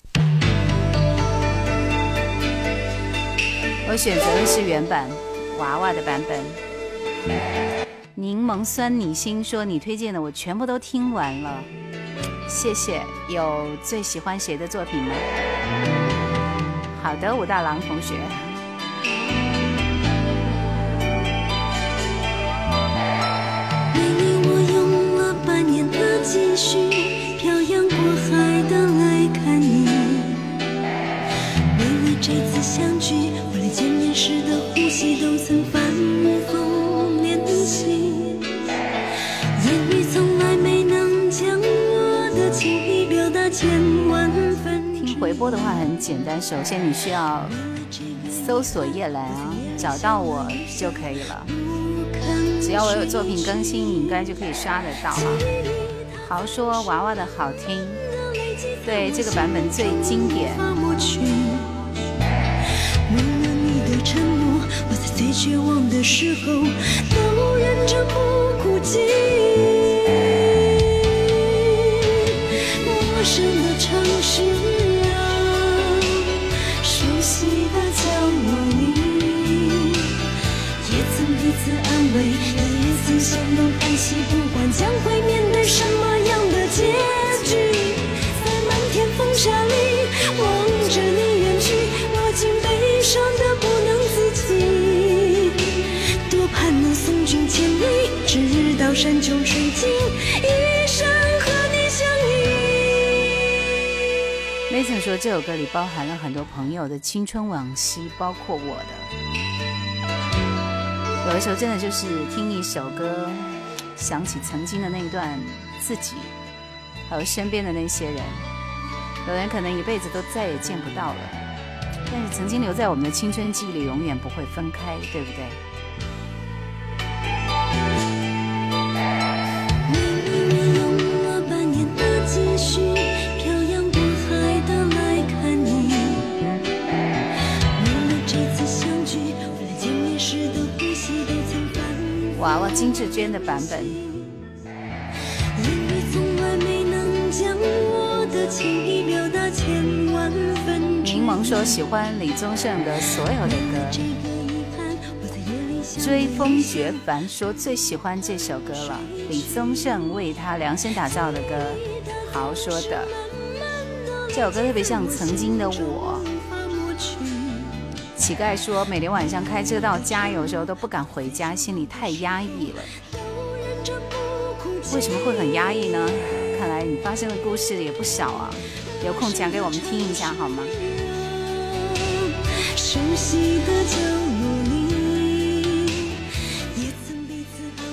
我选择的是原版娃娃的版本。柠檬酸你心说你推荐的我全部都听完了，谢谢。有最喜欢谁的作品吗？好的，武大郎同学。为你我用了半年的积蓄，漂洋过海的来看你。为了这次相聚，我连见面时的呼吸都曾反回播的话很简单，首先你需要搜索叶兰啊，找到我就可以了。只要我有作品更新，你应该就可以刷得到哈。豪说娃娃的好听，对这个版本最经典。最绝望的时候都忍着不哭泣。陌生的城市起，不管将会面对什么样的结局，在漫天风沙里望着你远去，我竟悲伤的不能自己。多盼能送君千里，直到山穷水尽，一生和你相依。Mason 说，这首歌里包含了很多朋友的青春往昔，包括我的。有的时候真的就是听一首歌，想起曾经的那段自己，还有身边的那些人。有人可能一辈子都再也见不到了，但是曾经留在我们的青春记忆里，永远不会分开，对不对？娃娃金志娟的版本。柠檬说喜欢李宗盛的所有的歌。追风绝凡说最喜欢这首歌了，李宗盛为他量身打造的歌。好说的，这首歌特别像曾经的我。乞丐说每天晚上开车到家，有时候都不敢回家，心里太压抑了。为什么会很压抑呢？看来你发生的故事也不少啊，有空讲给我们听一下好吗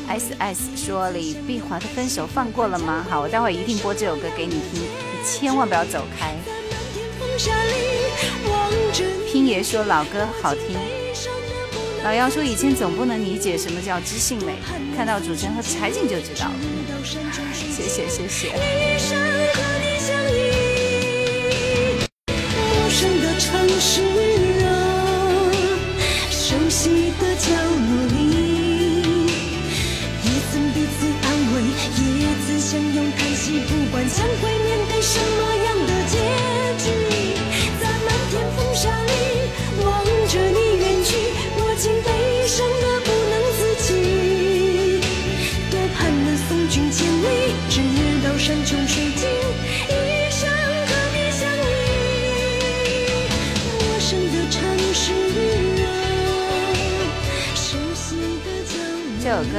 ？S S 说李碧华的分手放过了吗？好，我待会一定播这首歌给你听，你千万不要走开。拼爷说老歌好听，老姚说以前总不能理解什么叫知性美，看到主持人和柴静就知道了。谢谢谢谢。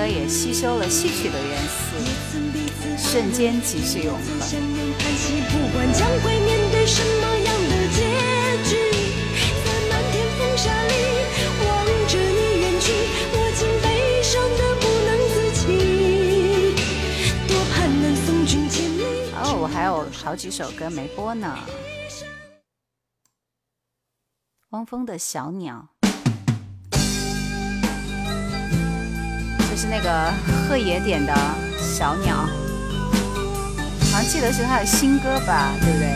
也吸收了戏曲的元素，瞬间即是永恒。哦，我还有好几首歌没播呢。汪峰的小鸟。就是那个贺野点的小鸟，好像记得是他的新歌吧，对不对？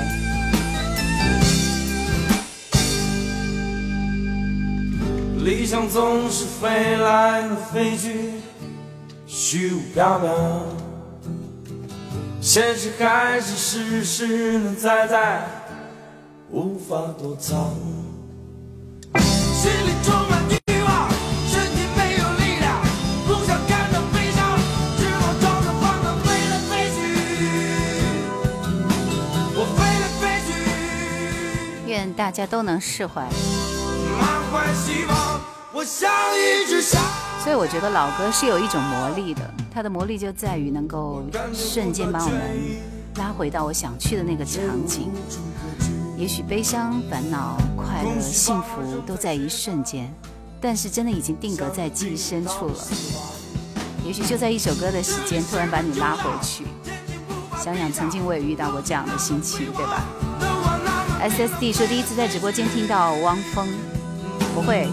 理想总是飞来飞去，虚无缥缈；现实还是实实在在，无法躲藏。心里大家都能释怀，所以我觉得老歌是有一种魔力的，它的魔力就在于能够瞬间把我们拉回到我想去的那个场景。也许悲伤、烦恼、快乐、幸福都在一瞬间，但是真的已经定格在记忆深处了。也许就在一首歌的时间，突然把你拉回去。想想曾经我也遇到过这样的心情，对吧？S S D 说第一次在直播间听到汪峰，不会，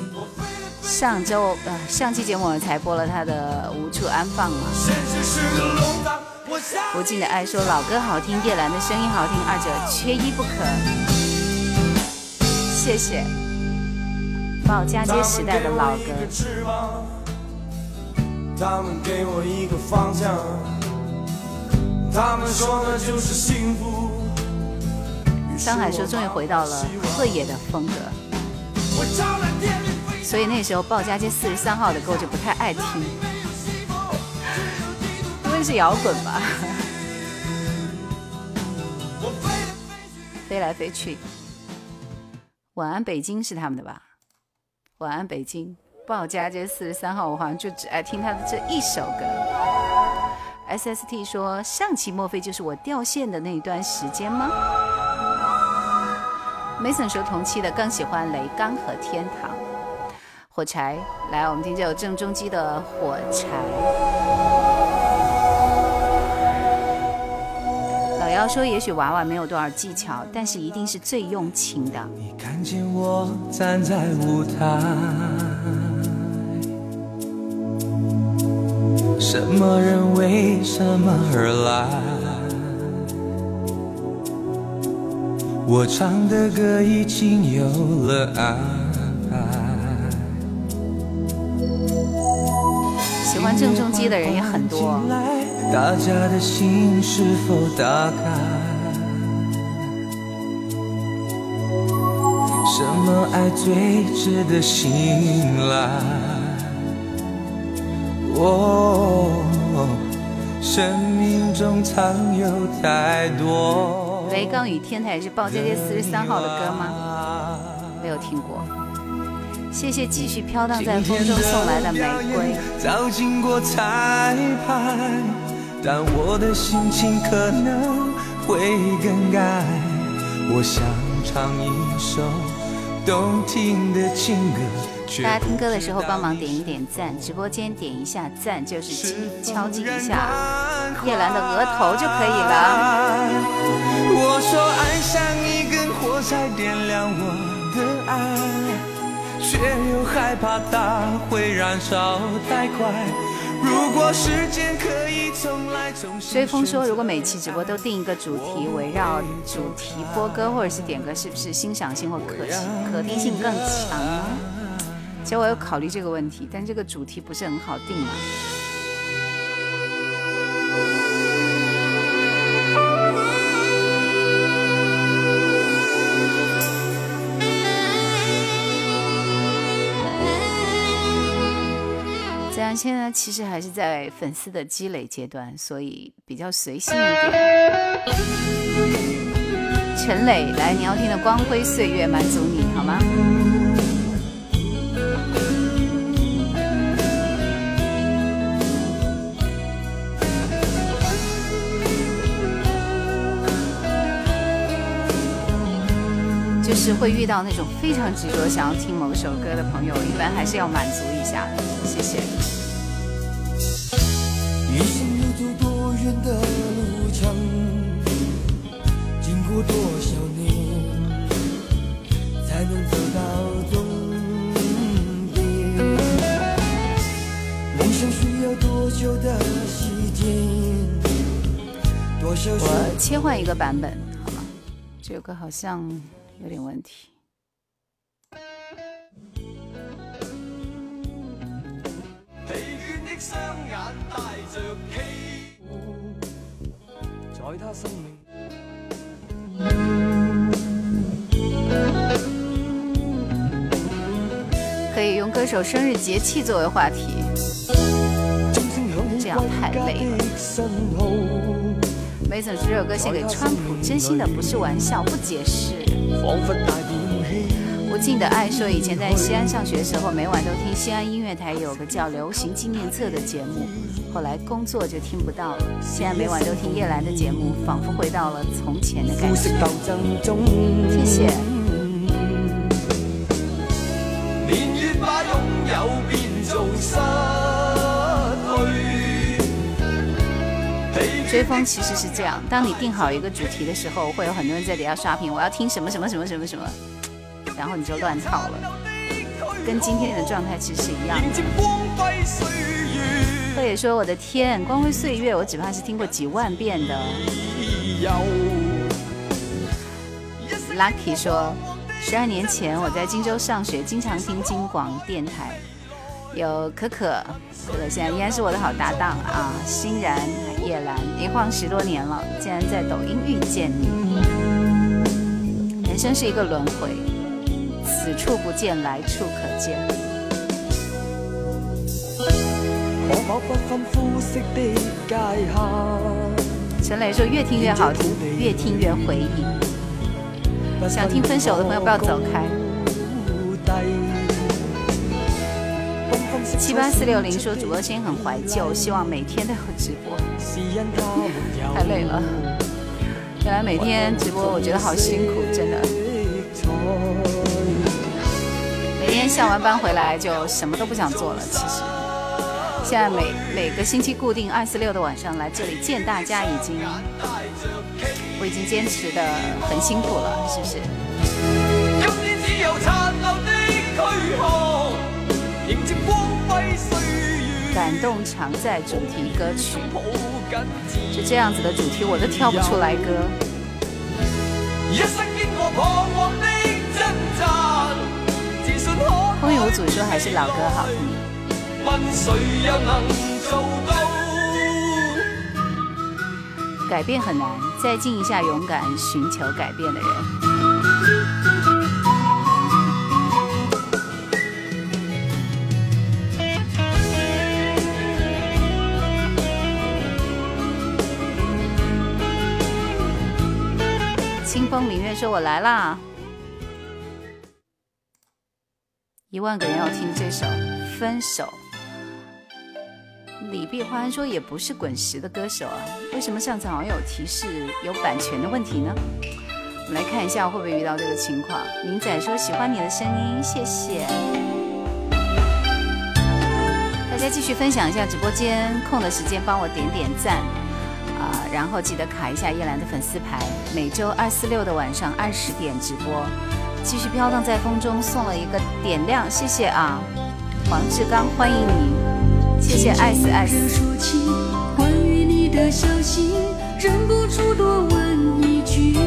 上周呃上期节目才播了他的无处安放嘛。无尽的爱说老歌好听，叶兰的声音好听，二者缺一不可。谢谢。报家街时代的老歌。他们给我一个方向，他们说的就是幸福。上海说终于回到了鹤野的风格，所以那时候报家街四十三号的歌我就不太爱听，因为是摇滚吧。飞来飞去，晚安北京是他们的吧？晚安北京，报家街四十三号，我好像就只爱听他的这一首歌。S S T 说上期莫非就是我掉线的那一段时间吗？Mason 说同期的更喜欢雷刚和天堂。火柴，来，我们听这首郑中基的《火柴》。老姚说，也许娃娃没有多少技巧，但是一定是最用情的。你看见我站在舞台，什么人为什么而来？我唱的歌已经有了安排。喜欢郑中基的人也很多。大家的心是否打开？什么爱最值得信赖？哦，生命中藏有太多。雷刚与天台是报街街四十三号的歌吗？没有听过。谢谢继续飘荡在风中送来的玫瑰。早经过彩排，但我的心情可能会更改。我想唱一首动听的情歌。大家听歌的时候帮忙点一点赞，直播间点一下赞就是敲击一下叶兰的额头就可以了。我说爱像一根火柴，点亮我的爱，却又害怕它会燃烧太快。如果时间可以重来，重新追风说，如果每期直播都定一个主题，围绕主题播歌或者是点歌，是不是欣赏性或可可听性更强呢？其实我有考虑这个问题，但这个主题不是很好定嘛。这样现在其实还是在粉丝的积累阶段，所以比较随性一点。陈磊，来，你要听的《光辉岁月》满足你好吗？就是会遇到那种非常执着想要听某首歌的朋友，一般还是要满足一下的。谢谢。走多远的路程，经过多少年，才能走到终点？梦想需要多久的时间？多少我切换一个版本好吗？这首歌好像。有点问题。可以用歌手生日节气作为话题，这样太累了。梅总这首歌献给川普，真心的不是玩笑，不解释。无尽的爱说，以前在西安上学的时候，每晚都听西安音乐台有个叫《流行纪念册》的节目，后来工作就听不到了。现在每晚都听叶兰的节目，仿佛回到了从前的感觉。谢谢。追风其实是这样，当你定好一个主题的时候，会有很多人在底下刷屏，我要听什么什么什么什么什么，然后你就乱套了，跟今天的状态其实是一样的。贺野说：“我的天，光辉岁月，我只怕是听过几万遍的。”Lucky 说：“十二年前我在荆州上学，经常听京广电台。”有可可，可可现在依然是我的好搭档啊！欣然、叶兰，一晃十多年了，竟然在抖音遇见你。人生是一个轮回，此处不见，来处可见。陈磊说：“越听越好听，越听越回忆。”想听分手的朋友不要走开。七八四六零说主播声音很怀旧，希望每天都有直播。太累了，原来每天直播我觉得好辛苦，真的。每天下完班回来就什么都不想做了。其实，现在每每个星期固定二四六的晚上来这里见大家，已经我已经坚持的很辛苦了，是不是？感动常在主题歌曲，就这样子的主题我都跳不出来歌。风雨无阻说还是老歌好听。改变很难，再静一下，勇敢寻求改变的人。风明月说：“我来啦！”一万个人要听这首《分手》。李碧欢说：“也不是滚石的歌手啊，为什么上次好像有提示有版权的问题呢？”我们来看一下会不会遇到这个情况。明仔说：“喜欢你的声音，谢谢。”大家继续分享一下直播间，空的时间帮我点点赞。啊，然后记得卡一下叶兰的粉丝牌，每周二、四、六的晚上二十点直播，继续飘荡在风中，送了一个点亮，谢谢啊，黄志刚，欢迎你，谢谢爱死爱死。关于你的消息，忍不住多问一句，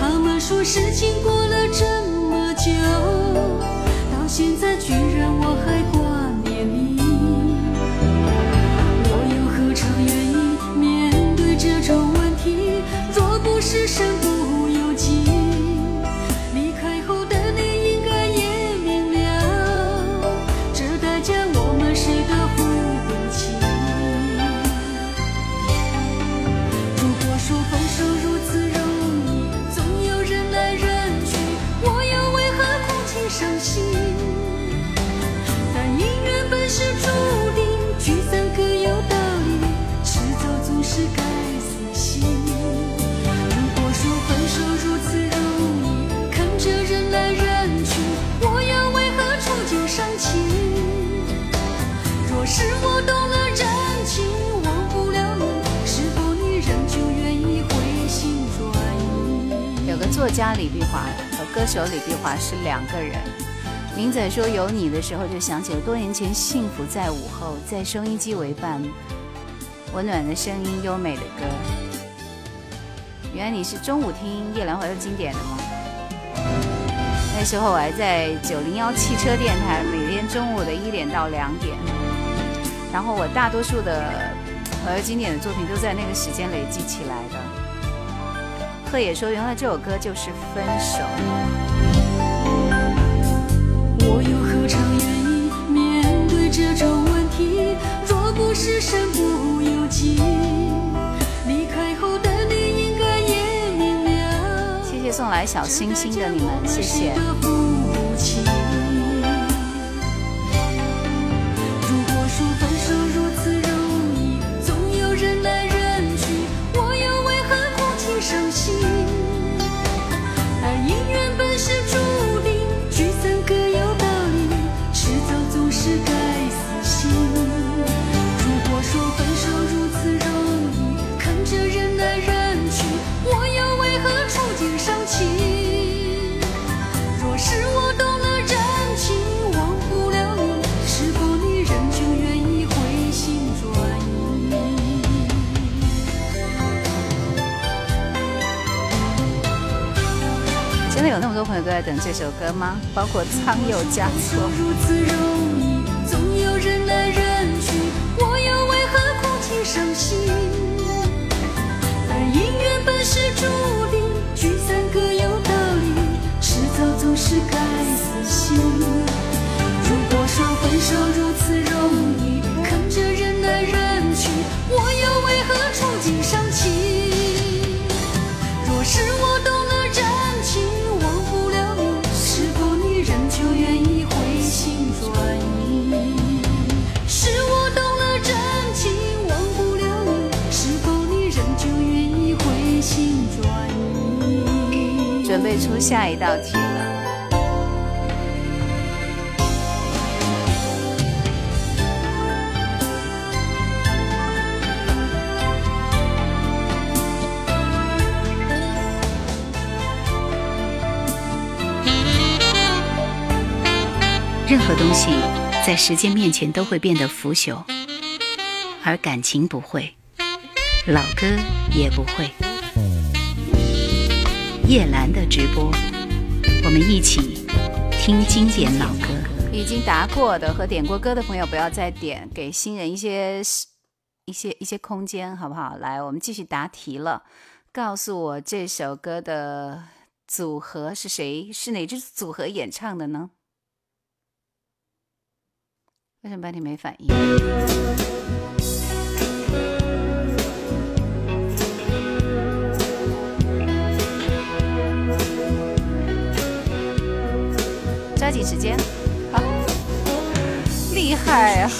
他们说事情过了这么久，到现在居然我还挂题，若不是身不作家李碧华和歌手李碧华是两个人。明仔说有你的时候，就想起了多年前幸福在午后，在收音机为伴，温暖的声音，优美的歌。原来你是中午听夜兰怀的经典的吗？那时候我还在九零幺汽车电台，每天中午的一点到两点。然后我大多数的呃经典的作品都在那个时间累积起来的。贺野说：“原来这首歌就是分手。”我又何尝愿意面对这种问题？若不是身不由己，离开后的你应该也明了。谢谢送来小星星的你们，谢谢。多朋友都在等这首歌吗？包括苍佑加措。如此容易，总有人来人去，我又为何哭泣伤心？而姻缘本是注定，聚散各有道理，迟早总是该死心。如果说分手如此容易，看着人来人去，我又为何会出下一道题了。任何东西在时间面前都会变得腐朽而感情不会老歌也不会。叶兰的直播，我们一起听经典老歌。已经答过的和点过歌的朋友，不要再点，给新人一些一些一些空间，好不好？来，我们继续答题了。告诉我这首歌的组合是谁？是哪支组合演唱的呢？为什么半天没反应？时间，好，厉害啊！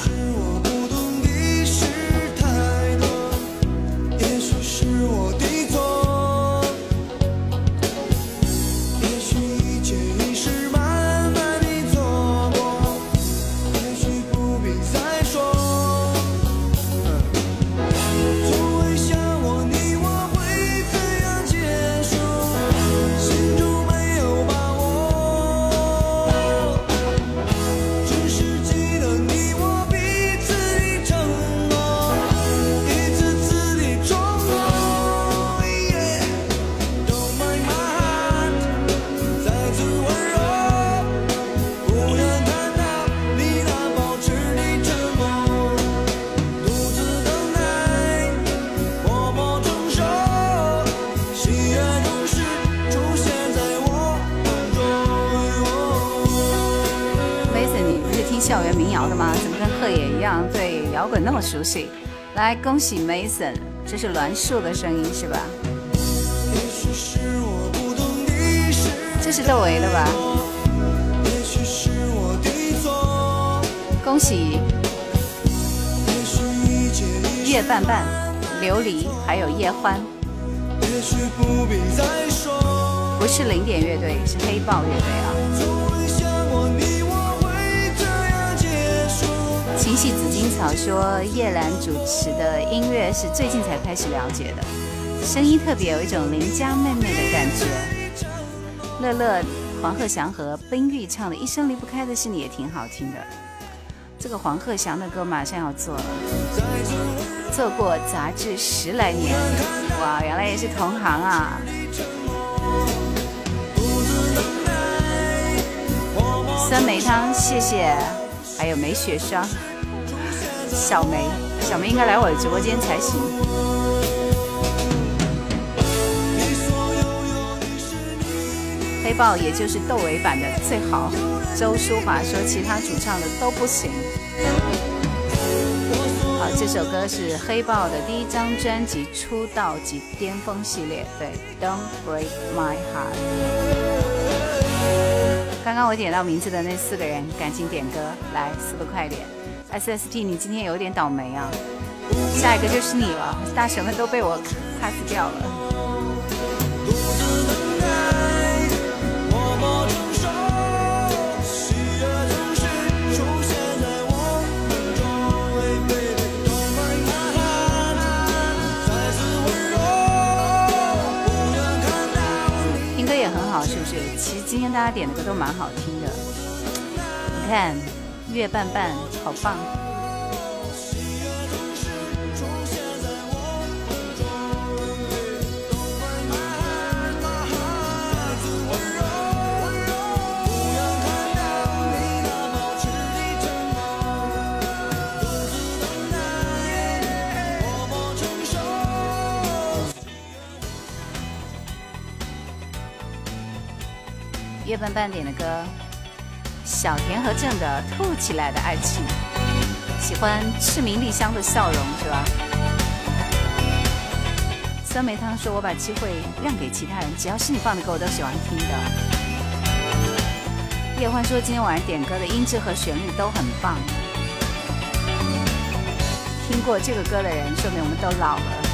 的吗？怎么跟鹤野一样对摇滚那么熟悉？来，恭喜 Mason，这是栾树的声音是吧？这是窦唯的吧？恭喜也许一切已月半半、琉璃还有叶欢，不是零点乐队，是黑豹乐队啊。戏紫荆草说，叶兰主持的音乐是最近才开始了解的，声音特别有一种邻家妹妹的感觉。乐乐、黄鹤翔和冰玉唱的《一生离不开的是你》也挺好听的。这个黄鹤翔的歌马上要做了，做过杂志十来年，哇，原来也是同行啊！酸梅汤，谢谢，还有梅雪霜，小梅，小梅应该来我的直播间才行。黑豹也就是窦唯版的最好。周淑华说其他主唱的都不行。好，这首歌是黑豹的第一张专辑出道及巅峰系列，对，Don't Break My Heart。刚刚我点到名字的那四个人，赶紧点歌，来，四个快点。SST，你今天有点倒霉啊，下一个就是你了，大神们都被我 pass 掉了。听歌也很好，是不是？其实今天大家点的歌都蛮好听的。你看，月半半，好棒！月半半点的歌，小田和正的《兔起来的爱情》，喜欢赤名丽香的笑容是吧？酸梅汤说：“我把机会让给其他人，只要是你放的歌，我都喜欢听的。”叶欢说：“今天晚上点歌的音质和旋律都很棒。”听过这个歌的人，说明我们都老了。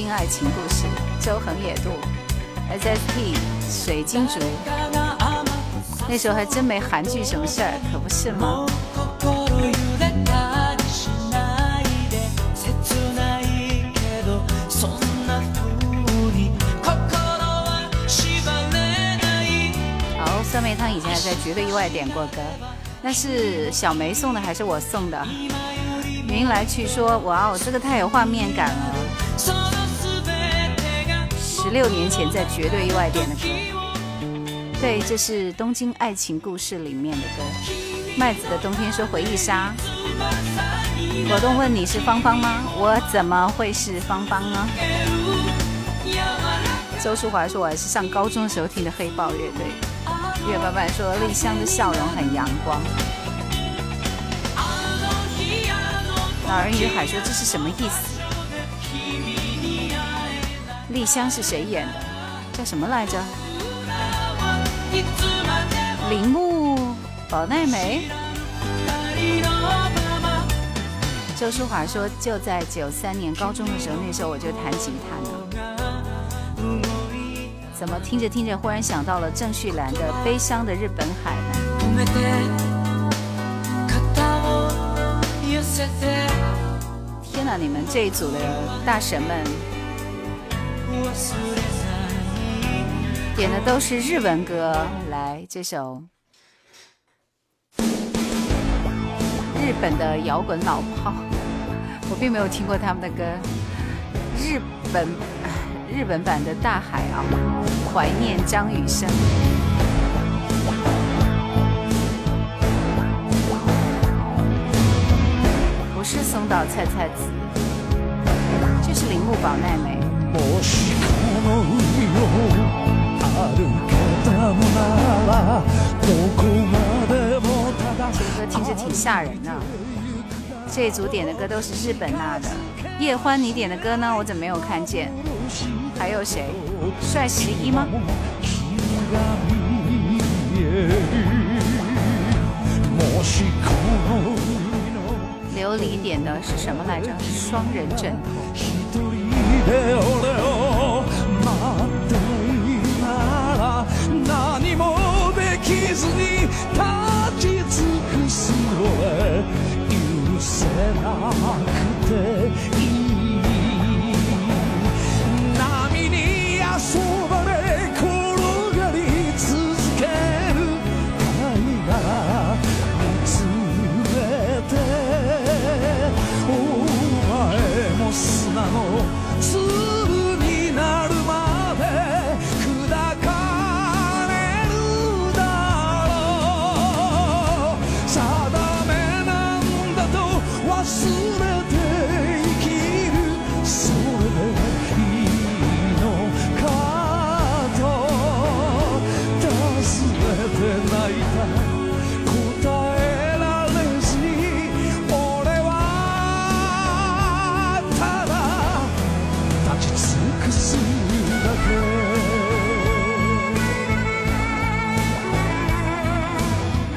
东京爱情故事》，周恒野渡，S.S.T. 水晶竹，那时候还真没韩剧什么事儿，可不是吗？心揺れたりしないで切ないけどそんな風に心は縛れない好，酸梅汤以前还在绝对意外点过歌，那是小梅送的还是我送的？云来去说，哇哦，这个太有画面感了。 その全てが十六年前在绝对意外点的歌，对，这是《东京爱情故事》里面的歌。麦子的冬天说回忆杀，果冻问你是芳芳吗？我怎么会是芳芳呢？周淑华说我还是上高中的时候听的黑豹乐队。月半半说丽香的笑容很阳光。老人与海说这是什么意思？ 丽香是谁演的？叫什么来着？铃木保奈美。周淑华说，就在九三年高中的时候，那时候我就弹吉他呢。怎么听着听着，忽然想到了郑绪岚的《悲伤的日本海》呢？止めて肩を寄せて天哪，你们这一组的大神们忘れない 点的都是日文歌，来这首日本的摇滚老炮，我并没有听过他们的歌，日本日本版的《大海》啊，怀念张雨生。不是松岛菜菜子，这是铃木保奈美。もしこの海を歩けたのならどこまでもただ这个歌听着挺吓人的。这一组点的歌都是日本那的。叶欢，你点的歌呢？我怎么没有看见？还有谁？帅十一吗？もしこの海の琉璃点的是什么来着？双人枕头。 俺を待っているなら何もできずに立ち尽くすのへ許せなくて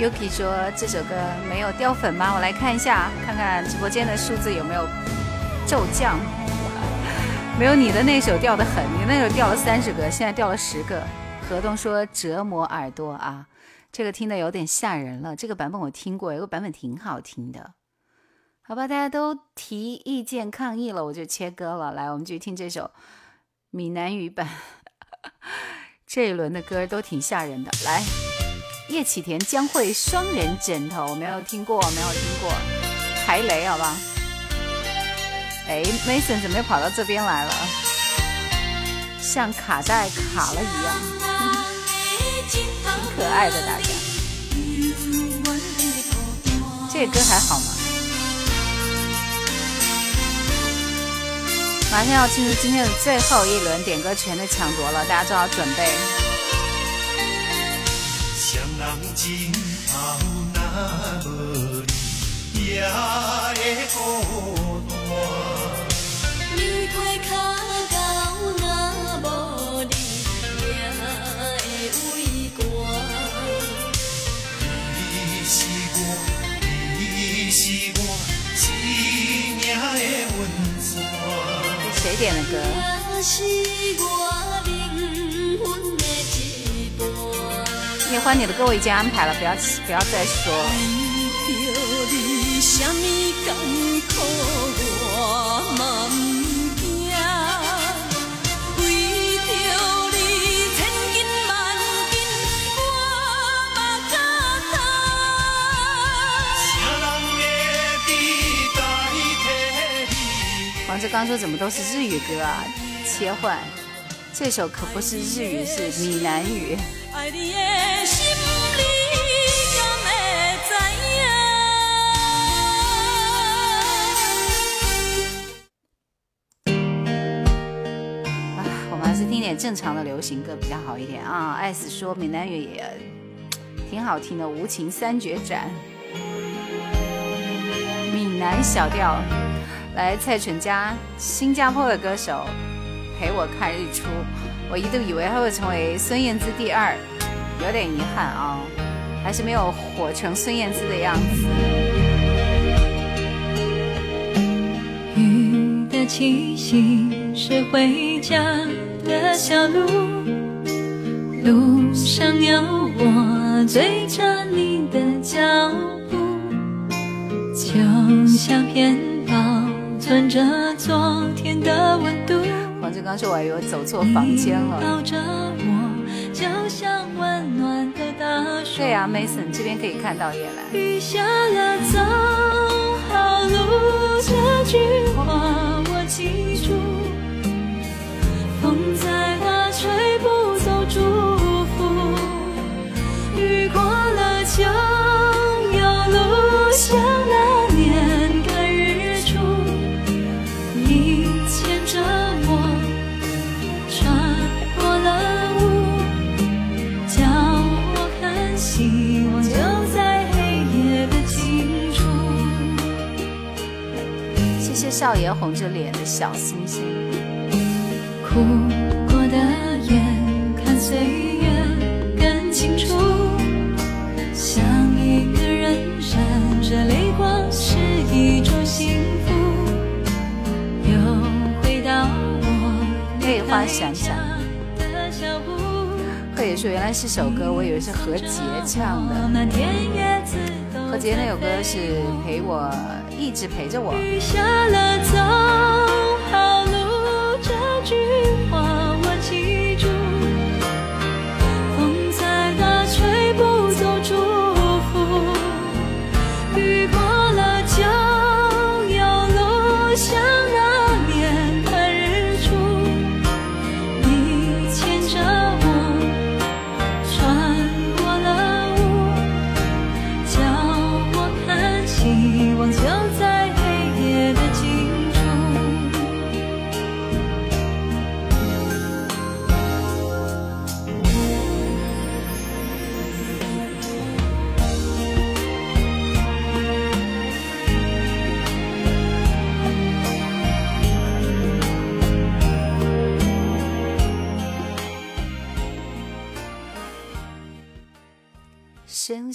Yuki 说这首歌没有掉粉吗？我来看一下，看看直播间的数字有没有骤降。没有你的那首掉的很，你那首掉了三十个，现在掉了十个。河东说折磨耳朵啊，这个听的有点吓人了。这个版本我听过，有个版本挺好听的。好吧，大家都提意见抗议了，我就切歌了。来，我们继续听这首闽南语版。这一轮的歌都挺吓人的。来，叶启田、将会双人枕头，没有听过，没有听过。排雷，好吧。哎，Mason 怎么又跑到这边来了？像卡带卡了一样，挺 可爱的，大家。这歌还好吗？马上要进入今天的最后一轮点歌权的抢夺了，大家做好准备。双人枕头若无你，也会孤单。你过脚到若无你，也会畏寒。你是我，你是我，生命的温泉。谁点的歌？喜欢，你的歌我已经安排了，不要不要再说。王志刚说怎么都是日语歌啊？切换，这首可不是日语，是闽南语。爱你的心里敢会知影？啊，我们还是听点正常的流行歌比较好一点啊。艾斯说闽南语也挺好听的，《无情三绝斩》，闽南小调。来，蔡淳佳，新加坡的歌手，陪我看日出。我一度以为他会成为孙燕姿第二，有点遗憾啊，还是没有火成孙燕姿的样子。雨的气息是回家的小路，路上有我追着你的脚步，就像片保存着昨天的温度。黄志刚说：“我以为走错房间了。”就像温暖的大树。对啊，Mason 这边可以看到叶兰。雨下了，走好路，这句话我记住。风再大，吹不走祝福。雨过了，就谢谢少爷红着脸的小星星。哭过的眼，看岁月更清楚。像一个人闪着泪光，是一种幸福。又回到我泪花闪闪的小步。贺野说：“原来是首歌，我以为是何洁唱的。满天那首歌是陪我，一直陪着我。雨下了，走好路，这句话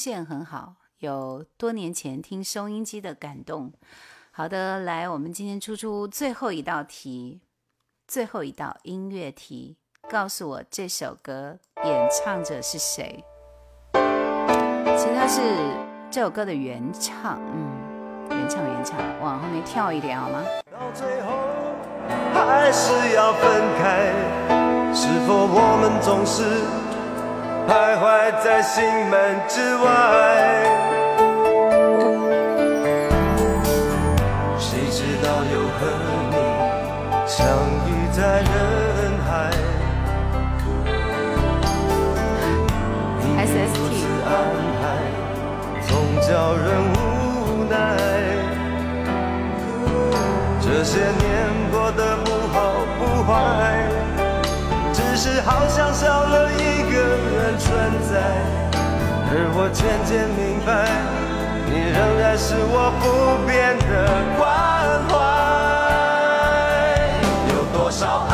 线很好，有多年前听收音机的感动。好的，来，我们今天出出最后一道题，最后一道音乐题，告诉我这首歌演唱者是谁？其实他是这首歌的原唱，嗯，原唱原唱，往后面跳一点好吗？到最后还是要分开，是否我们总是徘徊在心门之外？谁知道又和你相遇在人海？命运如此安排，总叫人无奈。这些年过得不好不坏，只是好像少了一个人存在。而我渐渐明白，你仍然是我不变的关怀。有多少爱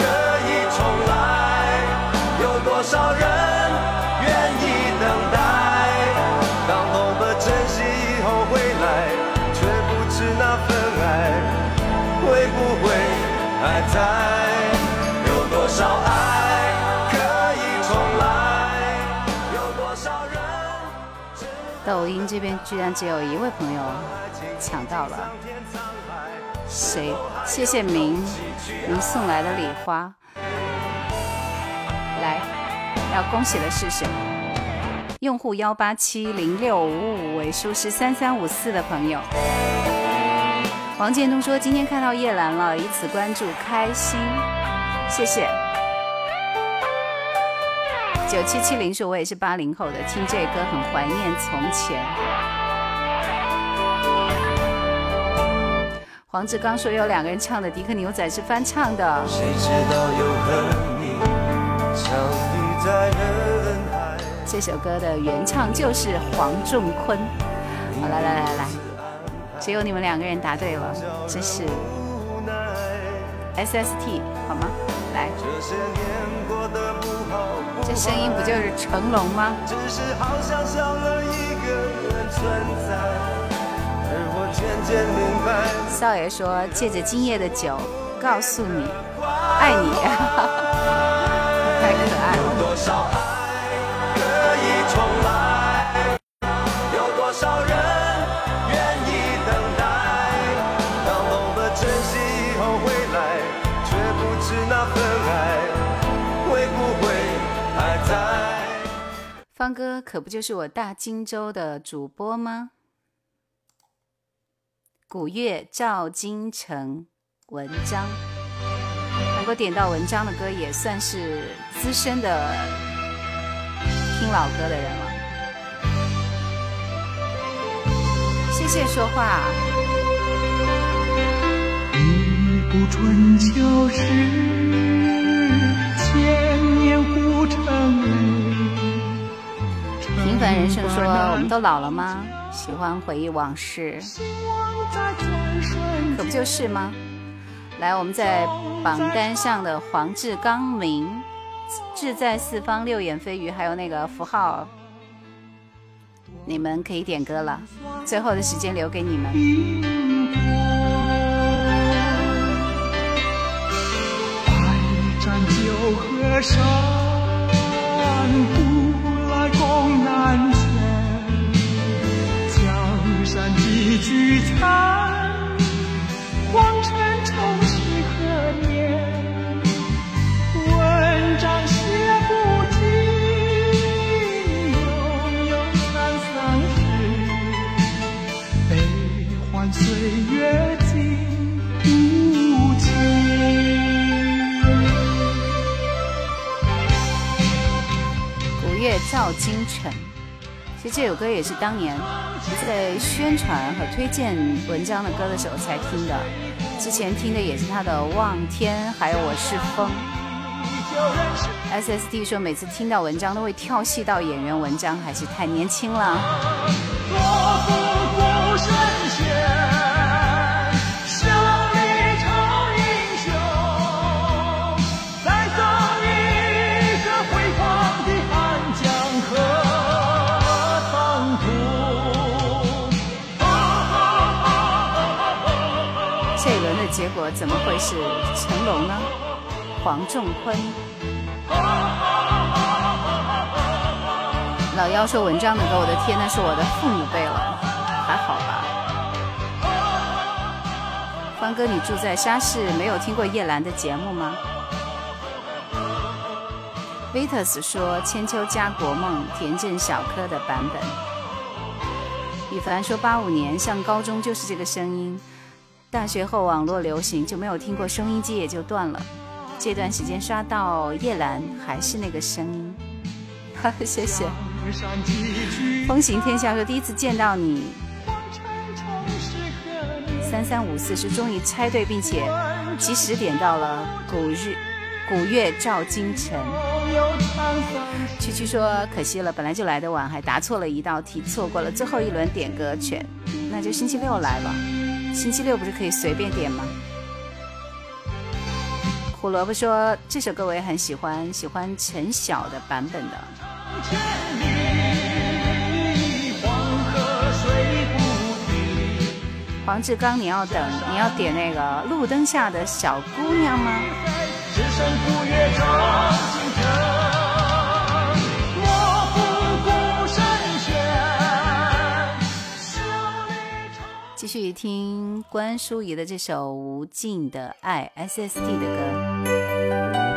可以重来？有多少人愿意等待？当懂得珍惜以后回来，却不知那份爱会不会还在？抖音这边居然只有一位朋友抢到了，谁？谢谢明您送来的礼花。来，要恭喜的是谁？用户幺八七零六五五尾数是三三五四的朋友。王建东说今天看到叶兰了，以此关注，开心，谢谢。九七七零说我也是八零后的，听这歌很怀念从前。黄志刚说有两个人唱的《迪克牛仔》是翻唱的。谁知道又和你相遇在人海？这首歌的原唱就是黄仲坤。好，来来来来来，只有你们两个人答对了，真是 SST 好吗？来，这些年过得不好不这声音不就是成龙吗？只是好像少了一个人存在，而我渐渐明白。少爷说借着今夜的酒，告诉你爱你，太可爱了。多少爱可以重来？有多少人方哥可不就是我大荆州的主播吗？古月、赵金城、文章，能够点到文章的歌，也算是资深的听老歌的人了。谢谢说话。一部春秋时，千年古城。平凡人生说：“我们都老了吗？喜欢回忆往事，可不就是吗？”来，我们在榜单上的黄志刚明、志在四方、六眼飞鱼，还有那个符号，你们可以点歌了。最后的时间留给你们。百战九河山，宫南前，江山几聚餐，皇城重拾何年？文章写不尽，悠悠三三十，悲欢岁月经不起。古月照京城，其实这首歌也是当年在宣传和推荐文章的歌的时候才听的。之前听的也是他的《望天》，还有《我是风》。SSD 说每次听到文章都会跳戏到演员文章，还是太年轻了。我怎么会是成龙呢？黄仲坤。老妖说文章的歌，我的天，那是我的父母辈了，还好吧？方哥，你住在沙市，没有听过叶兰的节目吗？Vitus 说《千秋家国梦》田震小柯的版本。羽凡说八五年上高中就是这个声音，大学后网络流行就没有听过，收音机也就断了。这段时间刷到叶兰还是那个声音，哈哈，谢谢。风行天下说第一次见到你，三三五四是终于猜对，并且及时点到了古日古月照京城。区区说可惜了，本来就来得晚，还答错了一道题，错过了最后一轮点歌权，那就星期六来吧。星期六不是可以随便点吗？胡萝卜说这首歌我也很喜欢，喜欢陈晓的版本的。黄志刚，你要等，你要点那个路灯下的小姑娘吗？继续听关淑怡的这首《无尽的爱》，S S D 的歌。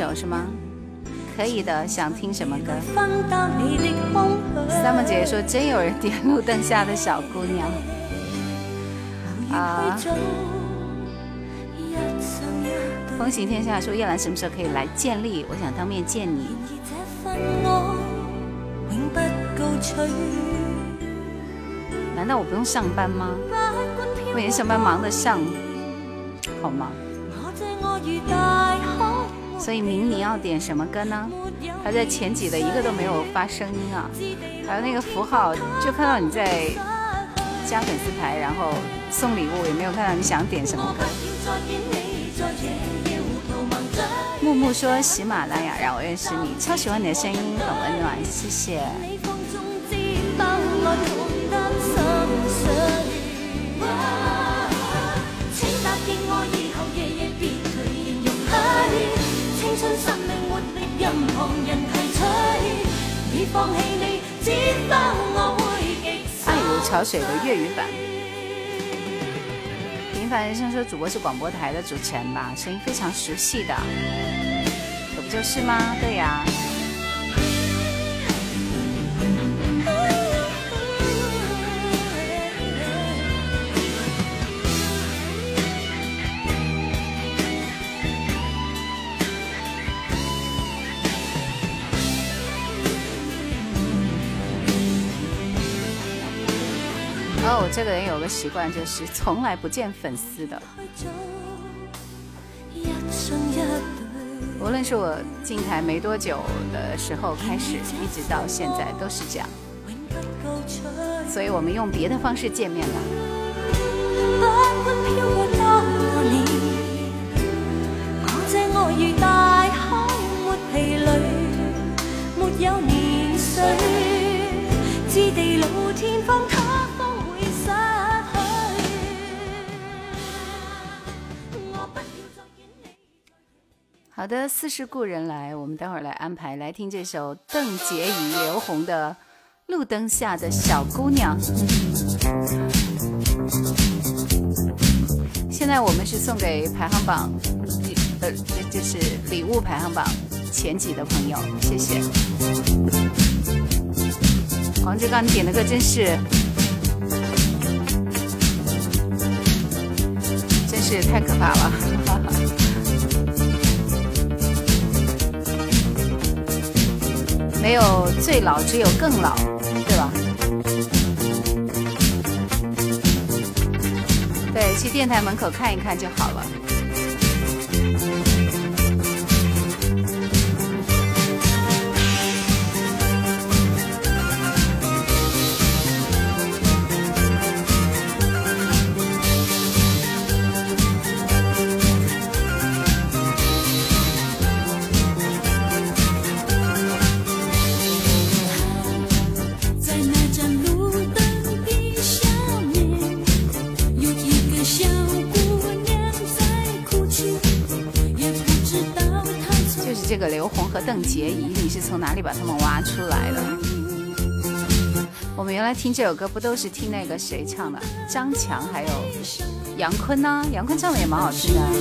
首是吗？可以的，想听什么歌？三木姐姐说：“真有人点路灯下的小姑娘啊！”风行天下说叶兰什么时候可以来建立？我想当面见你。份愛永不告吹。”難道我不用上班吗？我每天上班忙得上，好嗎？所以明你要点什么歌呢？他在前几的一个都没有发声音啊，还有那个符号，就看到你在加粉丝牌，然后送礼物，也没有看到你想点什么歌。木木说喜马拉雅让我认识你，超喜欢你的声音，很温暖，谢谢。放弃你，知否我會極愛如潮水的粤语版。平凡人生说主播是广播台的主持人吧，声音非常熟悉的，可不就是吗？对呀。这个人有个习惯，就是从来不见粉丝的。无论是我进台没多久的时候开始，一直到现在都是这样。所以我们用别的方式见面吧。好的，似是故人来，我们待会儿来安排来听这首邓婕儀、劉鴻的《路灯下的小姑娘》。现在我们是送给排行榜，呃，就是礼物排行榜前几的朋友，谢谢。黄志刚，你点的歌真是，真是太可怕了。没有最老，只有更老，对吧？对，去电台门口看一看就好了。鴻和鄧婕儀，你是从哪里把他们挖出来的？我们原来听这首歌不都是听那个谁唱的？张强还有杨坤呢、杨坤唱的也蛮好听的。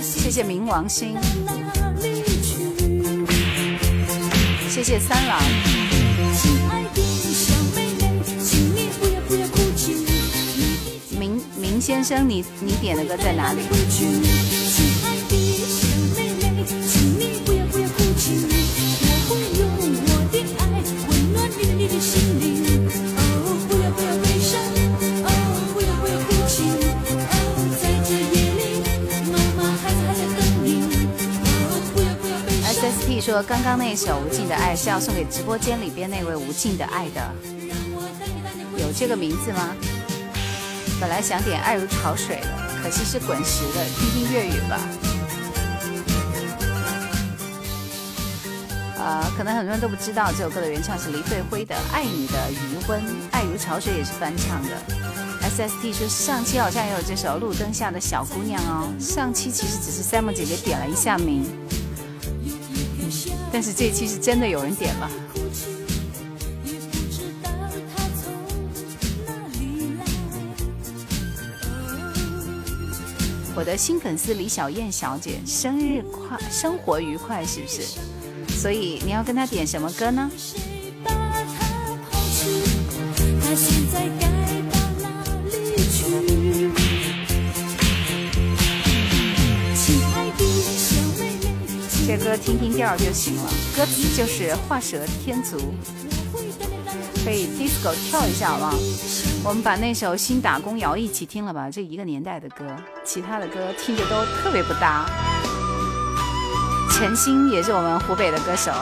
谢谢，冥王星。谢谢三郎。明明先生，你你点的歌在哪里？刚刚那首《无尽的爱》是要送给直播间里边那位无尽的爱的，有这个名字吗？本来想点《爱如潮水》的，可惜是滚石的，听听粤语吧。呃，可能很多人都不知道这首歌的原唱是黎慧辉的《爱你的余温》，《爱如潮水》也是翻唱的。SST 说上期好像也有这首《路灯下的小姑娘》哦，上期其实只是 Sam 姐姐点了一下名。但是这一期是真的有人点了。我的新粉丝李小燕小姐生日快，生活愉快，是不是？所以你要跟她点什么歌呢？歌听听调就行了，歌词就是画蛇添足，可以 disco 跳一下好不好？我们把那首《新打工谣》一起听了吧，这一个年代的歌，其他的歌听着都特别不搭。陈星也是我们湖北的歌手，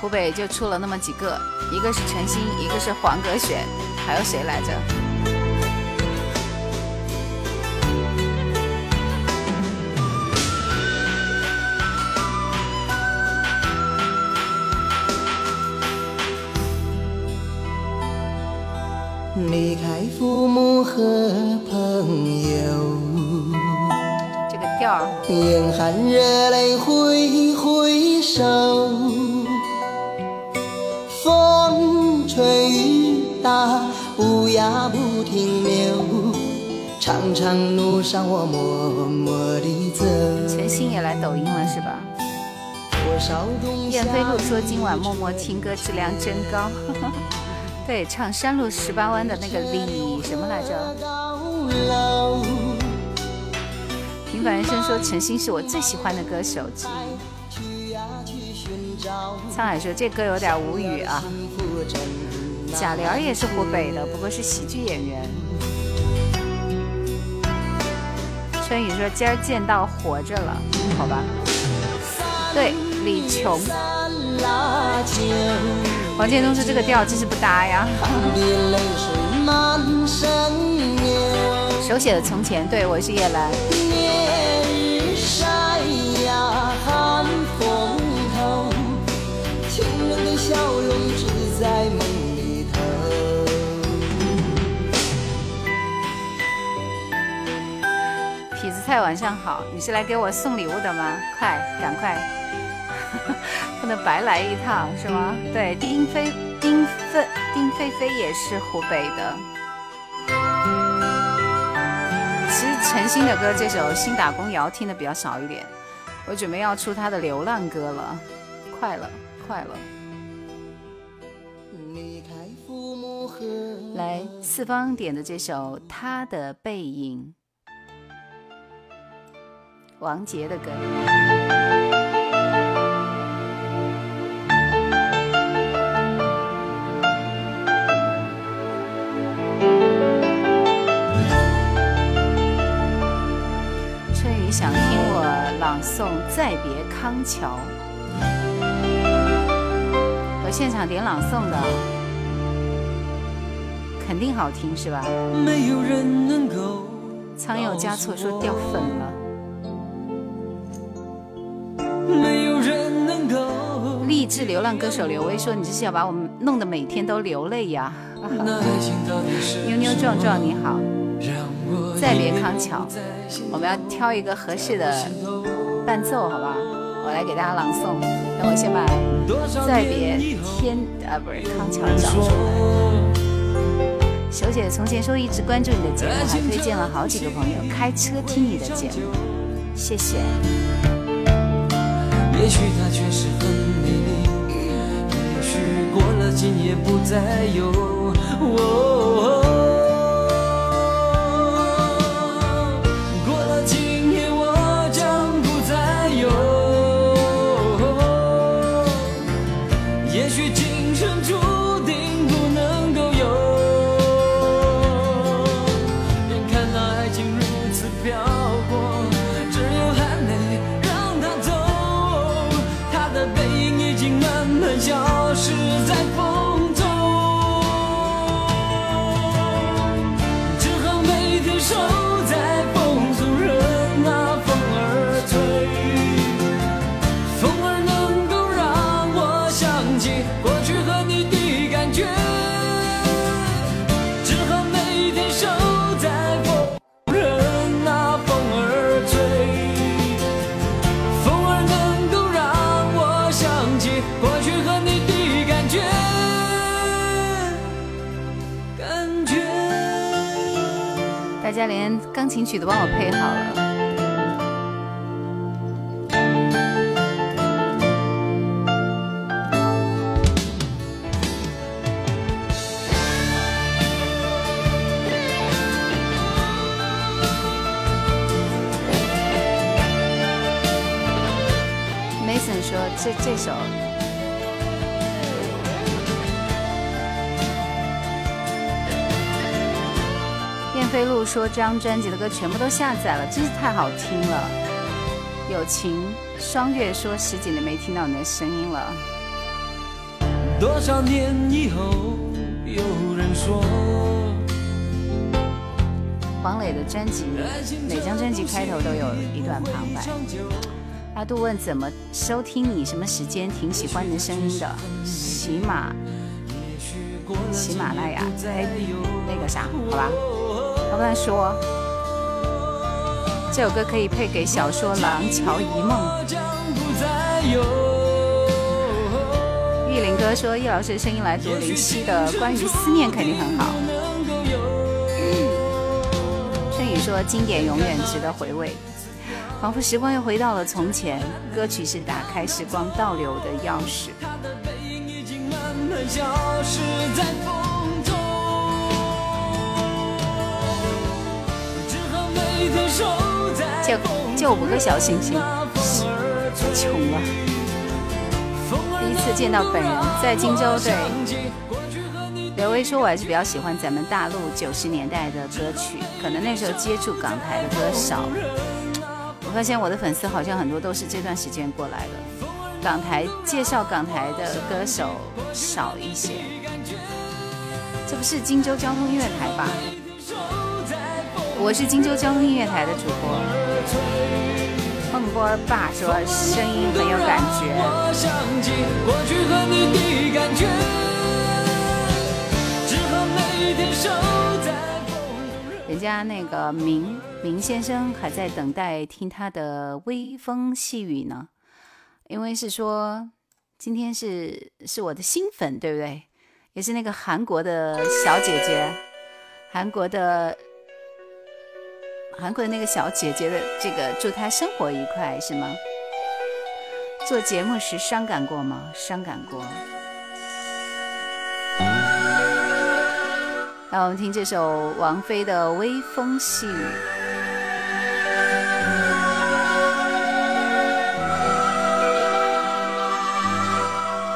湖北就出了那么几个，一个是陈星，一个是黄格选，还有谁来着？父母和朋友，这个调儿，眼含热泪挥挥手，风吹雨打不呀不停留，长长路上我默默地走。陈星也来抖音了是吧？燕飞路说今晚默默听歌质量真高。对，唱山路十八弯的那个李什么来着？平凡人生说陈星是我最喜欢的歌手之一。沧海说这歌有点无语啊。贾玲儿也是湖北的，不过是喜剧演员。春雨说今儿见到活着了，好吧。对，李琼。王建东说这个调真是不搭呀。手写的从前，对我是叶兰。痞子菜晚上好，你是来给我送礼物的吗？快，赶快。不能白来一趟是吗？对，丁飞、丁飞、丁飞飞也是湖北的。其实陈星的歌这首《新打工谣》听的比较少一点，我准备要出他的流浪歌了，快了，快了。来，四方点的这首《他的背影》，王杰的歌。朗诵《再别康桥》，我现场点朗诵的，肯定好听是吧？没有人能够。仓右加错说掉粉了。没有人能够。励志流浪歌手刘威说：“你这是要把我们弄得每天都流泪呀！” 妞妞壮壮你好。再别康桥，我们要挑一个合适的伴奏好吧？我来给大家朗诵等我先把再别天啊不是康桥找出来小姐从前说一直关注你的节目还推荐了好几个朋友开车听你的节目。谢谢。也许他确实很美丽也许过了今夜不再有哦。家连钢琴曲都帮我配好了。Mason 说这这首飞路说这张专辑的歌全部都下载了，真是太好听了。友情双月说十几年没听到你的声音了。多少年以后，有人说，黄磊的专辑每张专辑开头都有一段旁白。阿杜问怎么收听你，什么时间？挺喜欢你的声音的，喜马喜马拉雅，哎，那个啥，好吧，要不然说这首歌可以配给小说《廊桥遗梦》。玉林哥说叶老师的声音来读林夕的《关于思念》肯定很好。春雨说经典永远值得回味。仿佛时光又回到了从前，歌曲是打开时光倒流的钥匙。就就五个小星星，太穷了。第一次见到本人，在荆州。对，刘威说，我还是比较喜欢咱们大陆九十年代的歌曲，可能那时候接触港台的歌少。我发现我的粉丝好像很多都是这段时间过来的，港台介绍港台的歌手少一些。这不是荆州交通音乐台吧？我是荆州交通音乐台的主播。孟波爸说声音很有感觉。人家那个明明先生还在等待听他的微风细雨呢，因为是说今天是是我的新粉，对不对？也是那个韩国的小姐姐，韩国的韩国的那个小姐姐的这个，祝她生活愉快，是吗？做节目时伤感过吗？伤感过。让我们听这首王菲的《微风细雨》。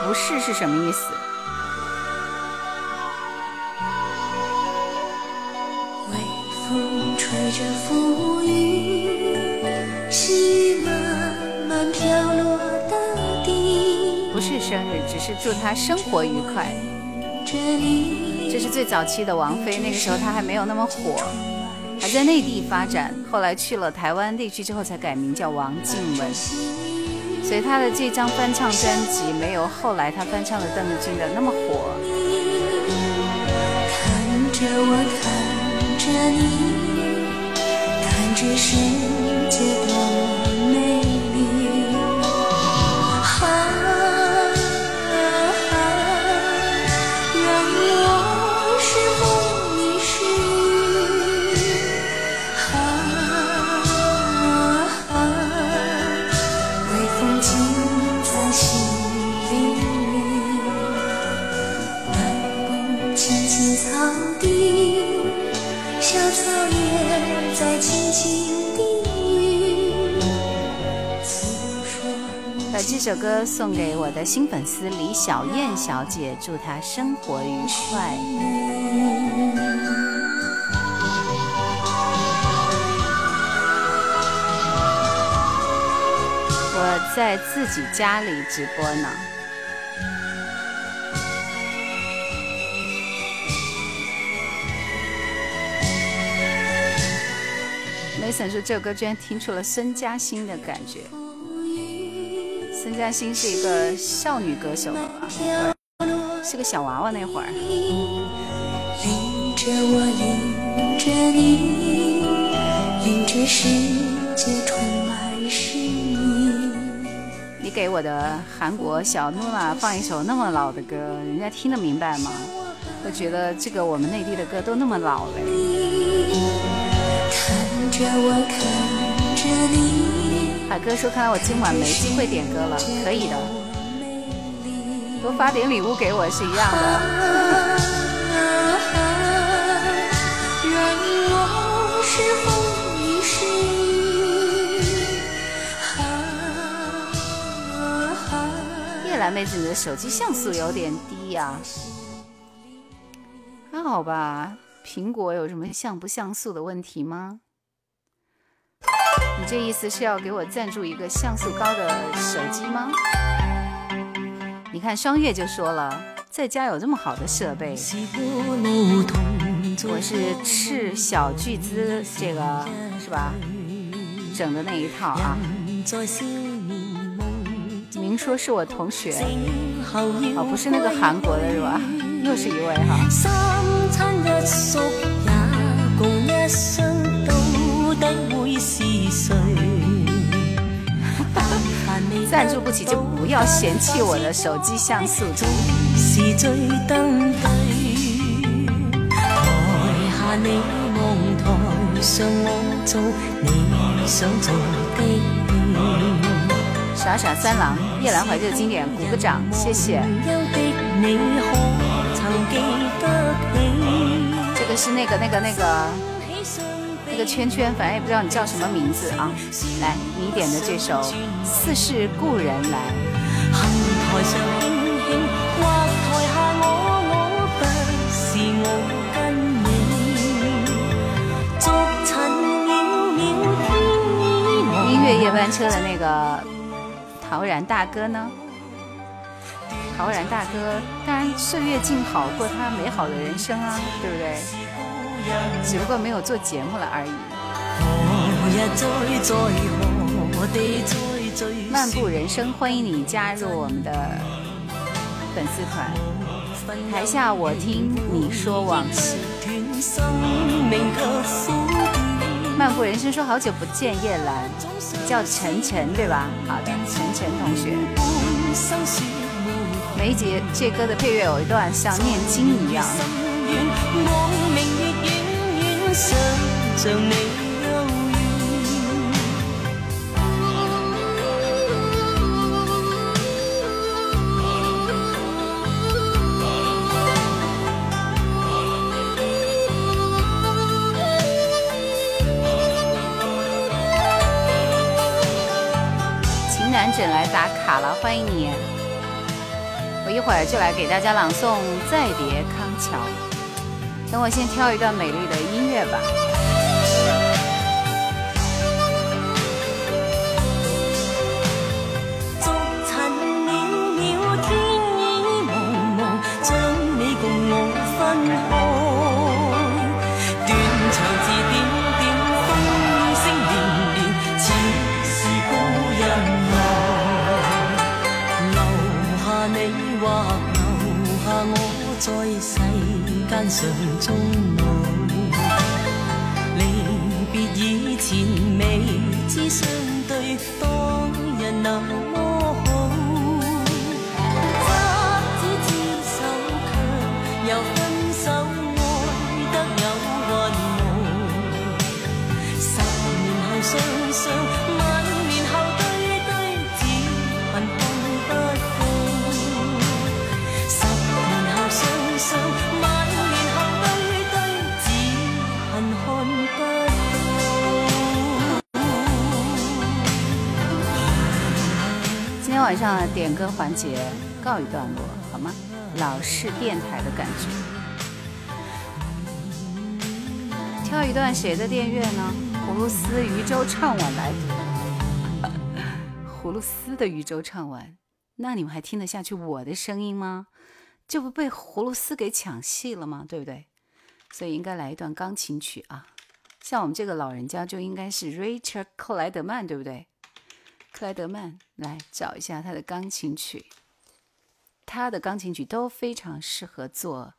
不是是什么意思？着浮云，细雨慢慢飘落大地。不是生日，只是祝他生活愉快。这是最早期的王菲，那个时候她还没有那么火，还在内地发展。后来去了台湾地区之后，才改名叫王静雯。所以她的这张翻唱专辑没有后来她翻唱的邓丽君的那么火。看着我，看着你，是这首歌送给我的新粉丝李小燕小姐，祝她生活愉快。我在自己家里直播呢。Mason 说这首歌居然听出了孙嘉欣的感觉。孙嘉欣是一个少女歌手，是个小娃娃那会儿。你，给我的韩国小诺娜放一首那么老的歌，人家听得明白吗？我觉得这个我们内地的歌都那么老嘞。看着我，看哥说：“看来我今晚没机会点歌了，可以的，多发点礼物给我是一样的。让我是风一世。叶兰妹子，你的手机像素有点低呀、还好吧？苹果有什么像不像素的问题吗？你这意思是要给我赞助一个像素高的手机吗？你看双月就说了，在家有这么好的设备，我是斥小巨资这个是吧？整的那一套啊。明说是我同学，哦，不是那个韩国的是吧？又是一位哈。三餐一宿也共一生，到底會是誰？贊助不起就不要嫌弃我的手机像素低。是最登對，台下你望台上我做你想做的戲。傻傻三郎，夜兰怀旧经典，鼓个掌，谢谢。这个是那个那个那个那个圈圈，反正也不知道你叫什么名字啊。来，你点的这首《似是故人来》。音乐夜班车的那个陶然大哥呢？陶然大哥，当然岁月静好过他美好的人生啊，对不对？只不过没有做节目了而已。漫步人生，欢迎你加入我们的粉丝团。台下我听你说往事。漫步人生说好久不见叶兰，叫晨晨对吧？好的，晨晨同學。短生說每一節這歌的配乐有一段像念经一樣。想像你幽情难枕来打卡了，欢迎你！我一会儿就来给大家朗诵《再别康桥》。等我先挑一段美丽的音乐吧。中离别以前未知相对多晚上点歌环节告一段落，好吗？老式电台的感觉。挑一段谁的电乐呢？葫芦丝渔舟唱晚来。葫芦丝的渔舟唱晚，那你们还听得下去我的声音吗？这不被葫芦丝给抢戏了吗？对不对？所以应该来一段钢琴曲啊。像我们这个老人家就应该是 Richard 克莱德曼，对不对？克莱德曼，来找一下他的钢琴曲。他的钢琴曲都非常适合做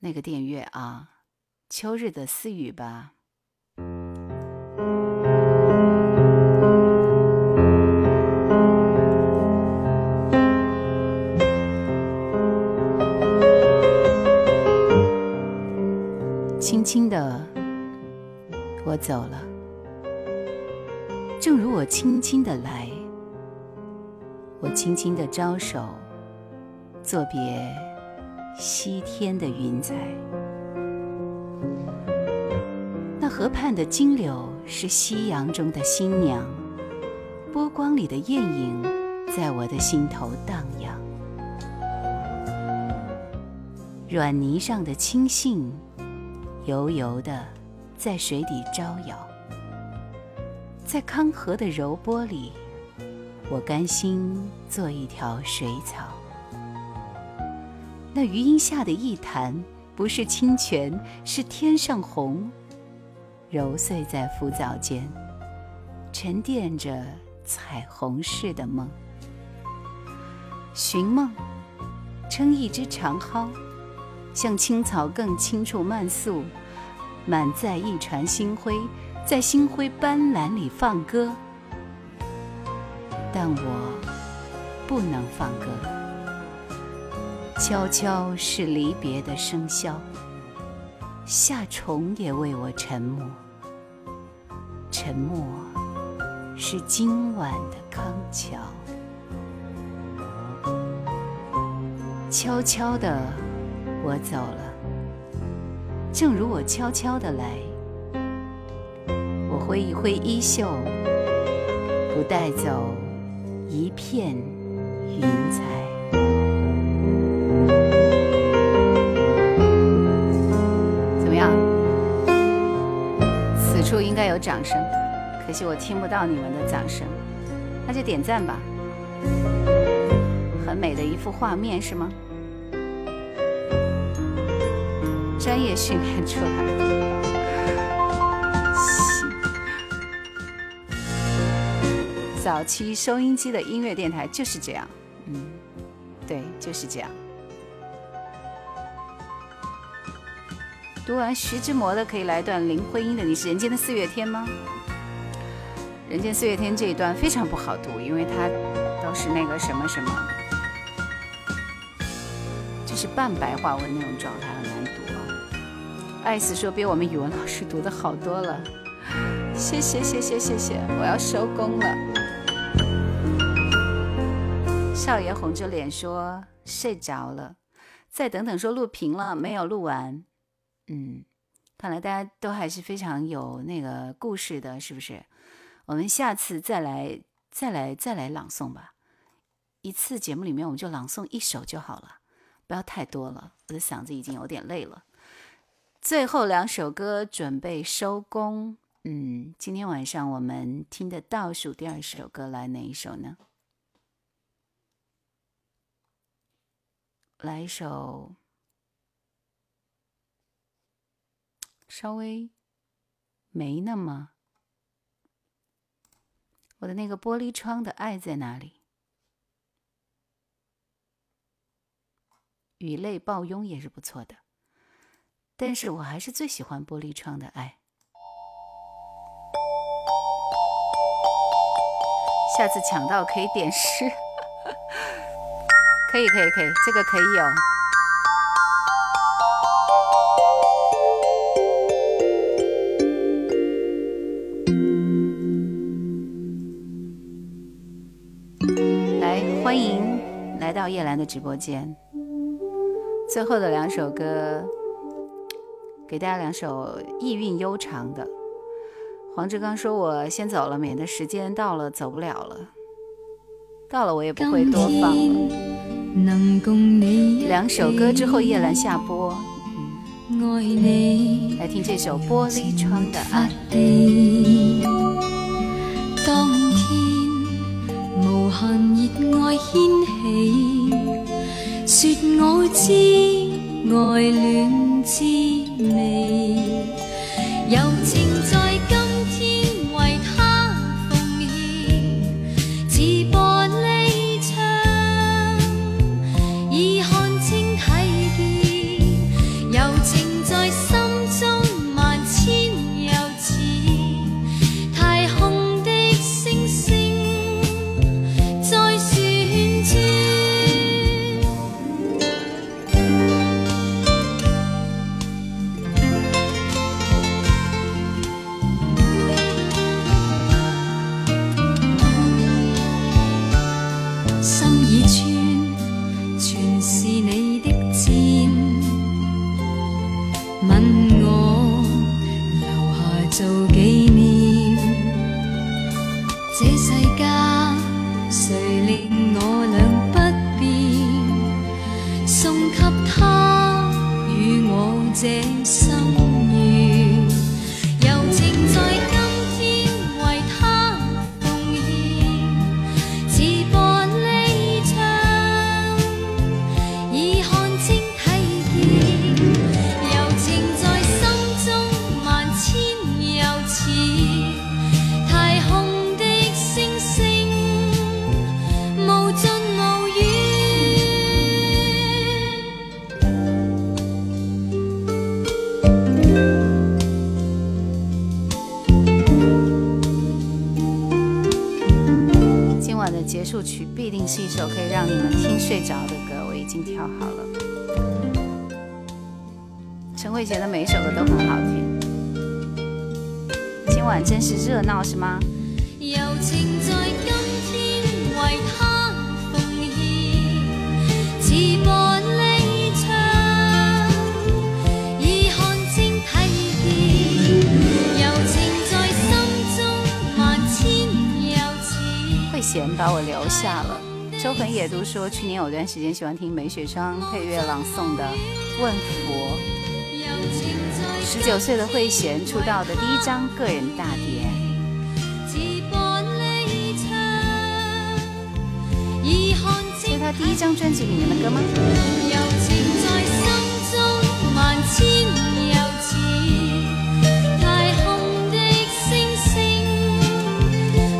那个电乐啊，《秋日的私语》吧。轻轻的，我走了，正如我轻轻的来，我轻轻的招手，作别西天的云彩。那河畔的金柳是夕阳中的新娘，波光里的艳影在我的心头荡漾。软泥上的青荇。油油的，在水底招摇，在康河的柔波里，我甘心做一条水草。那余荫下的一潭，不是清泉，是天上虹，揉碎在浮藻间，沉淀着彩虹似的梦。寻梦，撑一支长蒿。像青草更青处漫溯，满载一船星辉，在星辉斑斓里放歌。但我不能放歌，悄悄是离别的笙箫，夏虫也为我沉默。沉默是今晚的康桥，悄悄的。我走了，正如我悄悄的来。挥一挥衣袖，不带走一片云彩。怎么样？此处应该有掌声，可惜我听不到你们的掌声，那就点赞吧。很美的一幅画面，是吗？专业训练出来的早期收音机的音乐电台就是这样，嗯，对，就是这样。读完徐志摩的，可以来段林徽因的。你是人间的四月天吗？人间四月天这一段非常不好读，因为它都是那个什么什么，就是半白话文那种状态，很难读啊。艾斯说比我们语文老师读的好多了，谢谢谢谢谢谢，我要收工了。少爷红着脸说睡着了，再等等说录屏了没有录完。嗯，看来大家都还是非常有那个故事的，是不是？我们下次再来再来再来朗诵吧，一次节目里面我们就朗诵一首就好了，不要太多了，我的嗓子已经有点累了。最后两首歌准备收工。嗯，今天晚上我们听的倒数第二首歌来哪一首呢？来一首稍微没那么……我的那个玻璃窗的爱在哪里？雨泪抱拥也是不错的。但是我还是最喜欢玻璃窗的爱。下次抢到可以点 诗，可以可以可以，这个可以有。来，欢迎来到叶兰的直播间。最后的两首歌。给大家两首意韵悠长的。黄志刚说：“我先走了，免得时间到了走不了了。”到了我也不会多放了。能共你两首歌之后，叶兰下播，爱你。来听这首《玻璃窗的爱》。當天無限熱愛掀起，說我知愛戀滋味，柔情在是吗？柔情在今天為他奉獻，似玻璃窗，已看清睇見，柔情在心中萬千又似。慧娴把我留下了。周恒也都说，去年有段时间喜欢听梅雪霜配乐朗诵的《问佛》。十九岁的慧娴出道的第一张个人大碟，他第一张专辑里面的歌吗？柔情在心中萬千又似太空的星星，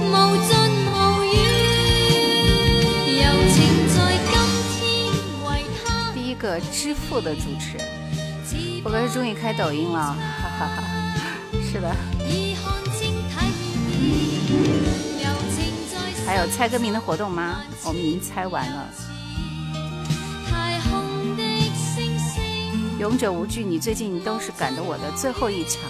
無盡無遠。柔情在今天為他第一个支付的主持，我哥是終於開抖音了，哈哈哈。是的，还有猜歌名的活动吗？我们已经猜完了。勇者无惧，你最近都是赶的我的最后一场。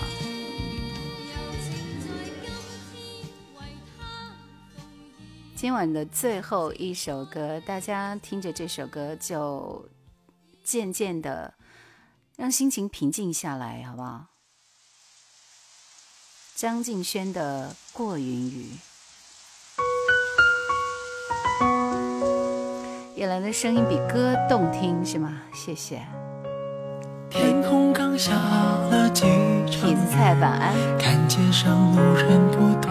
今晚的最后一首歌，大家听着这首歌就渐渐的让心情平静下来，好不好？张敬轩的《过云雨》，葉蘭的声音比歌动听，是吗？谢谢。天空刚下了幾場雨，看街上路人不多。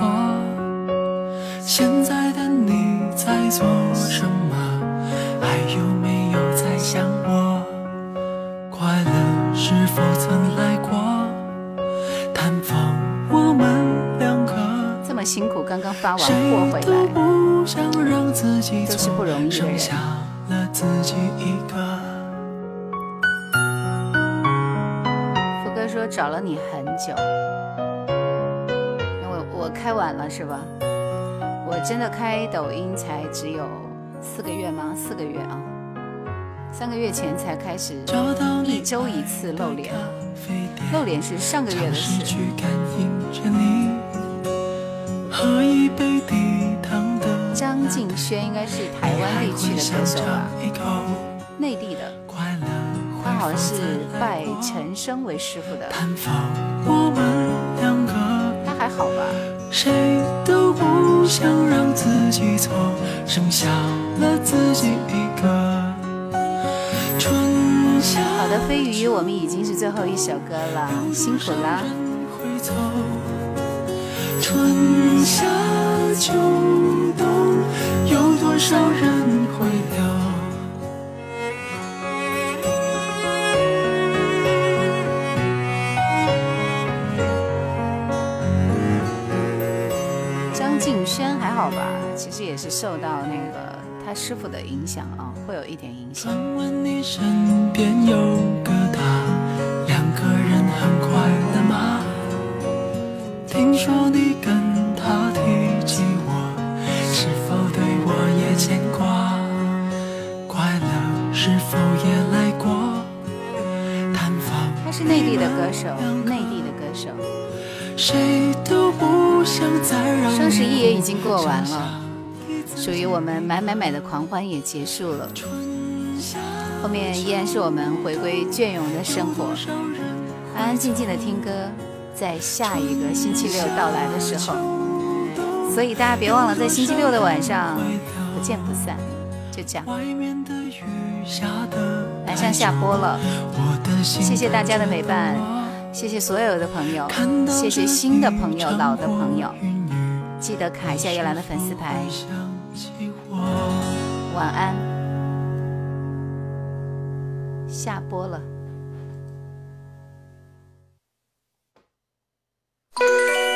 现在的你在做什么？还有没有在想我？快乐是否曾來辛苦，刚刚发完货回来，都想讓自己都是不容易的人。剩下了自己一個。福哥说找了你很久，我我开晚了是吧？我真的开抖音才只有四个月吗？四个月啊，三个月前才开始一周一次露脸，露脸是上个月的事。張敬轩应该是台湾地区的歌手吧？内地的，他好像是拜陈升为师傅的。他还好吧？都不想让自己错，剩下了自己一个。春夏好的，飞鱼，我们已经是最后一首歌了，辛苦啦。春夏秋冬，有多少人会留？张敬轩还好吧？其实也是受到那个他师傅的影响啊，会有一点影响。问问你身边有个他，两个人很快乐吗？听说你跟他提起我，是否对我也牵挂？快乐是否也来过？他是内地的歌手，内地的歌手。谁都不想再让双十一也已经过完了，属于我们买买买的狂欢也结束了。后面依然是我们回归隽永的生活，安安静静的听歌，在下一个星期六到来的时候。所以大家别忘了，在星期六的晚上不见不散。就这样，晚上下播了，谢谢大家的陪伴。谢谢所有的朋友，谢谢新的朋友、老的朋友，记得卡一下叶兰的粉丝牌。晚安，下播了。Música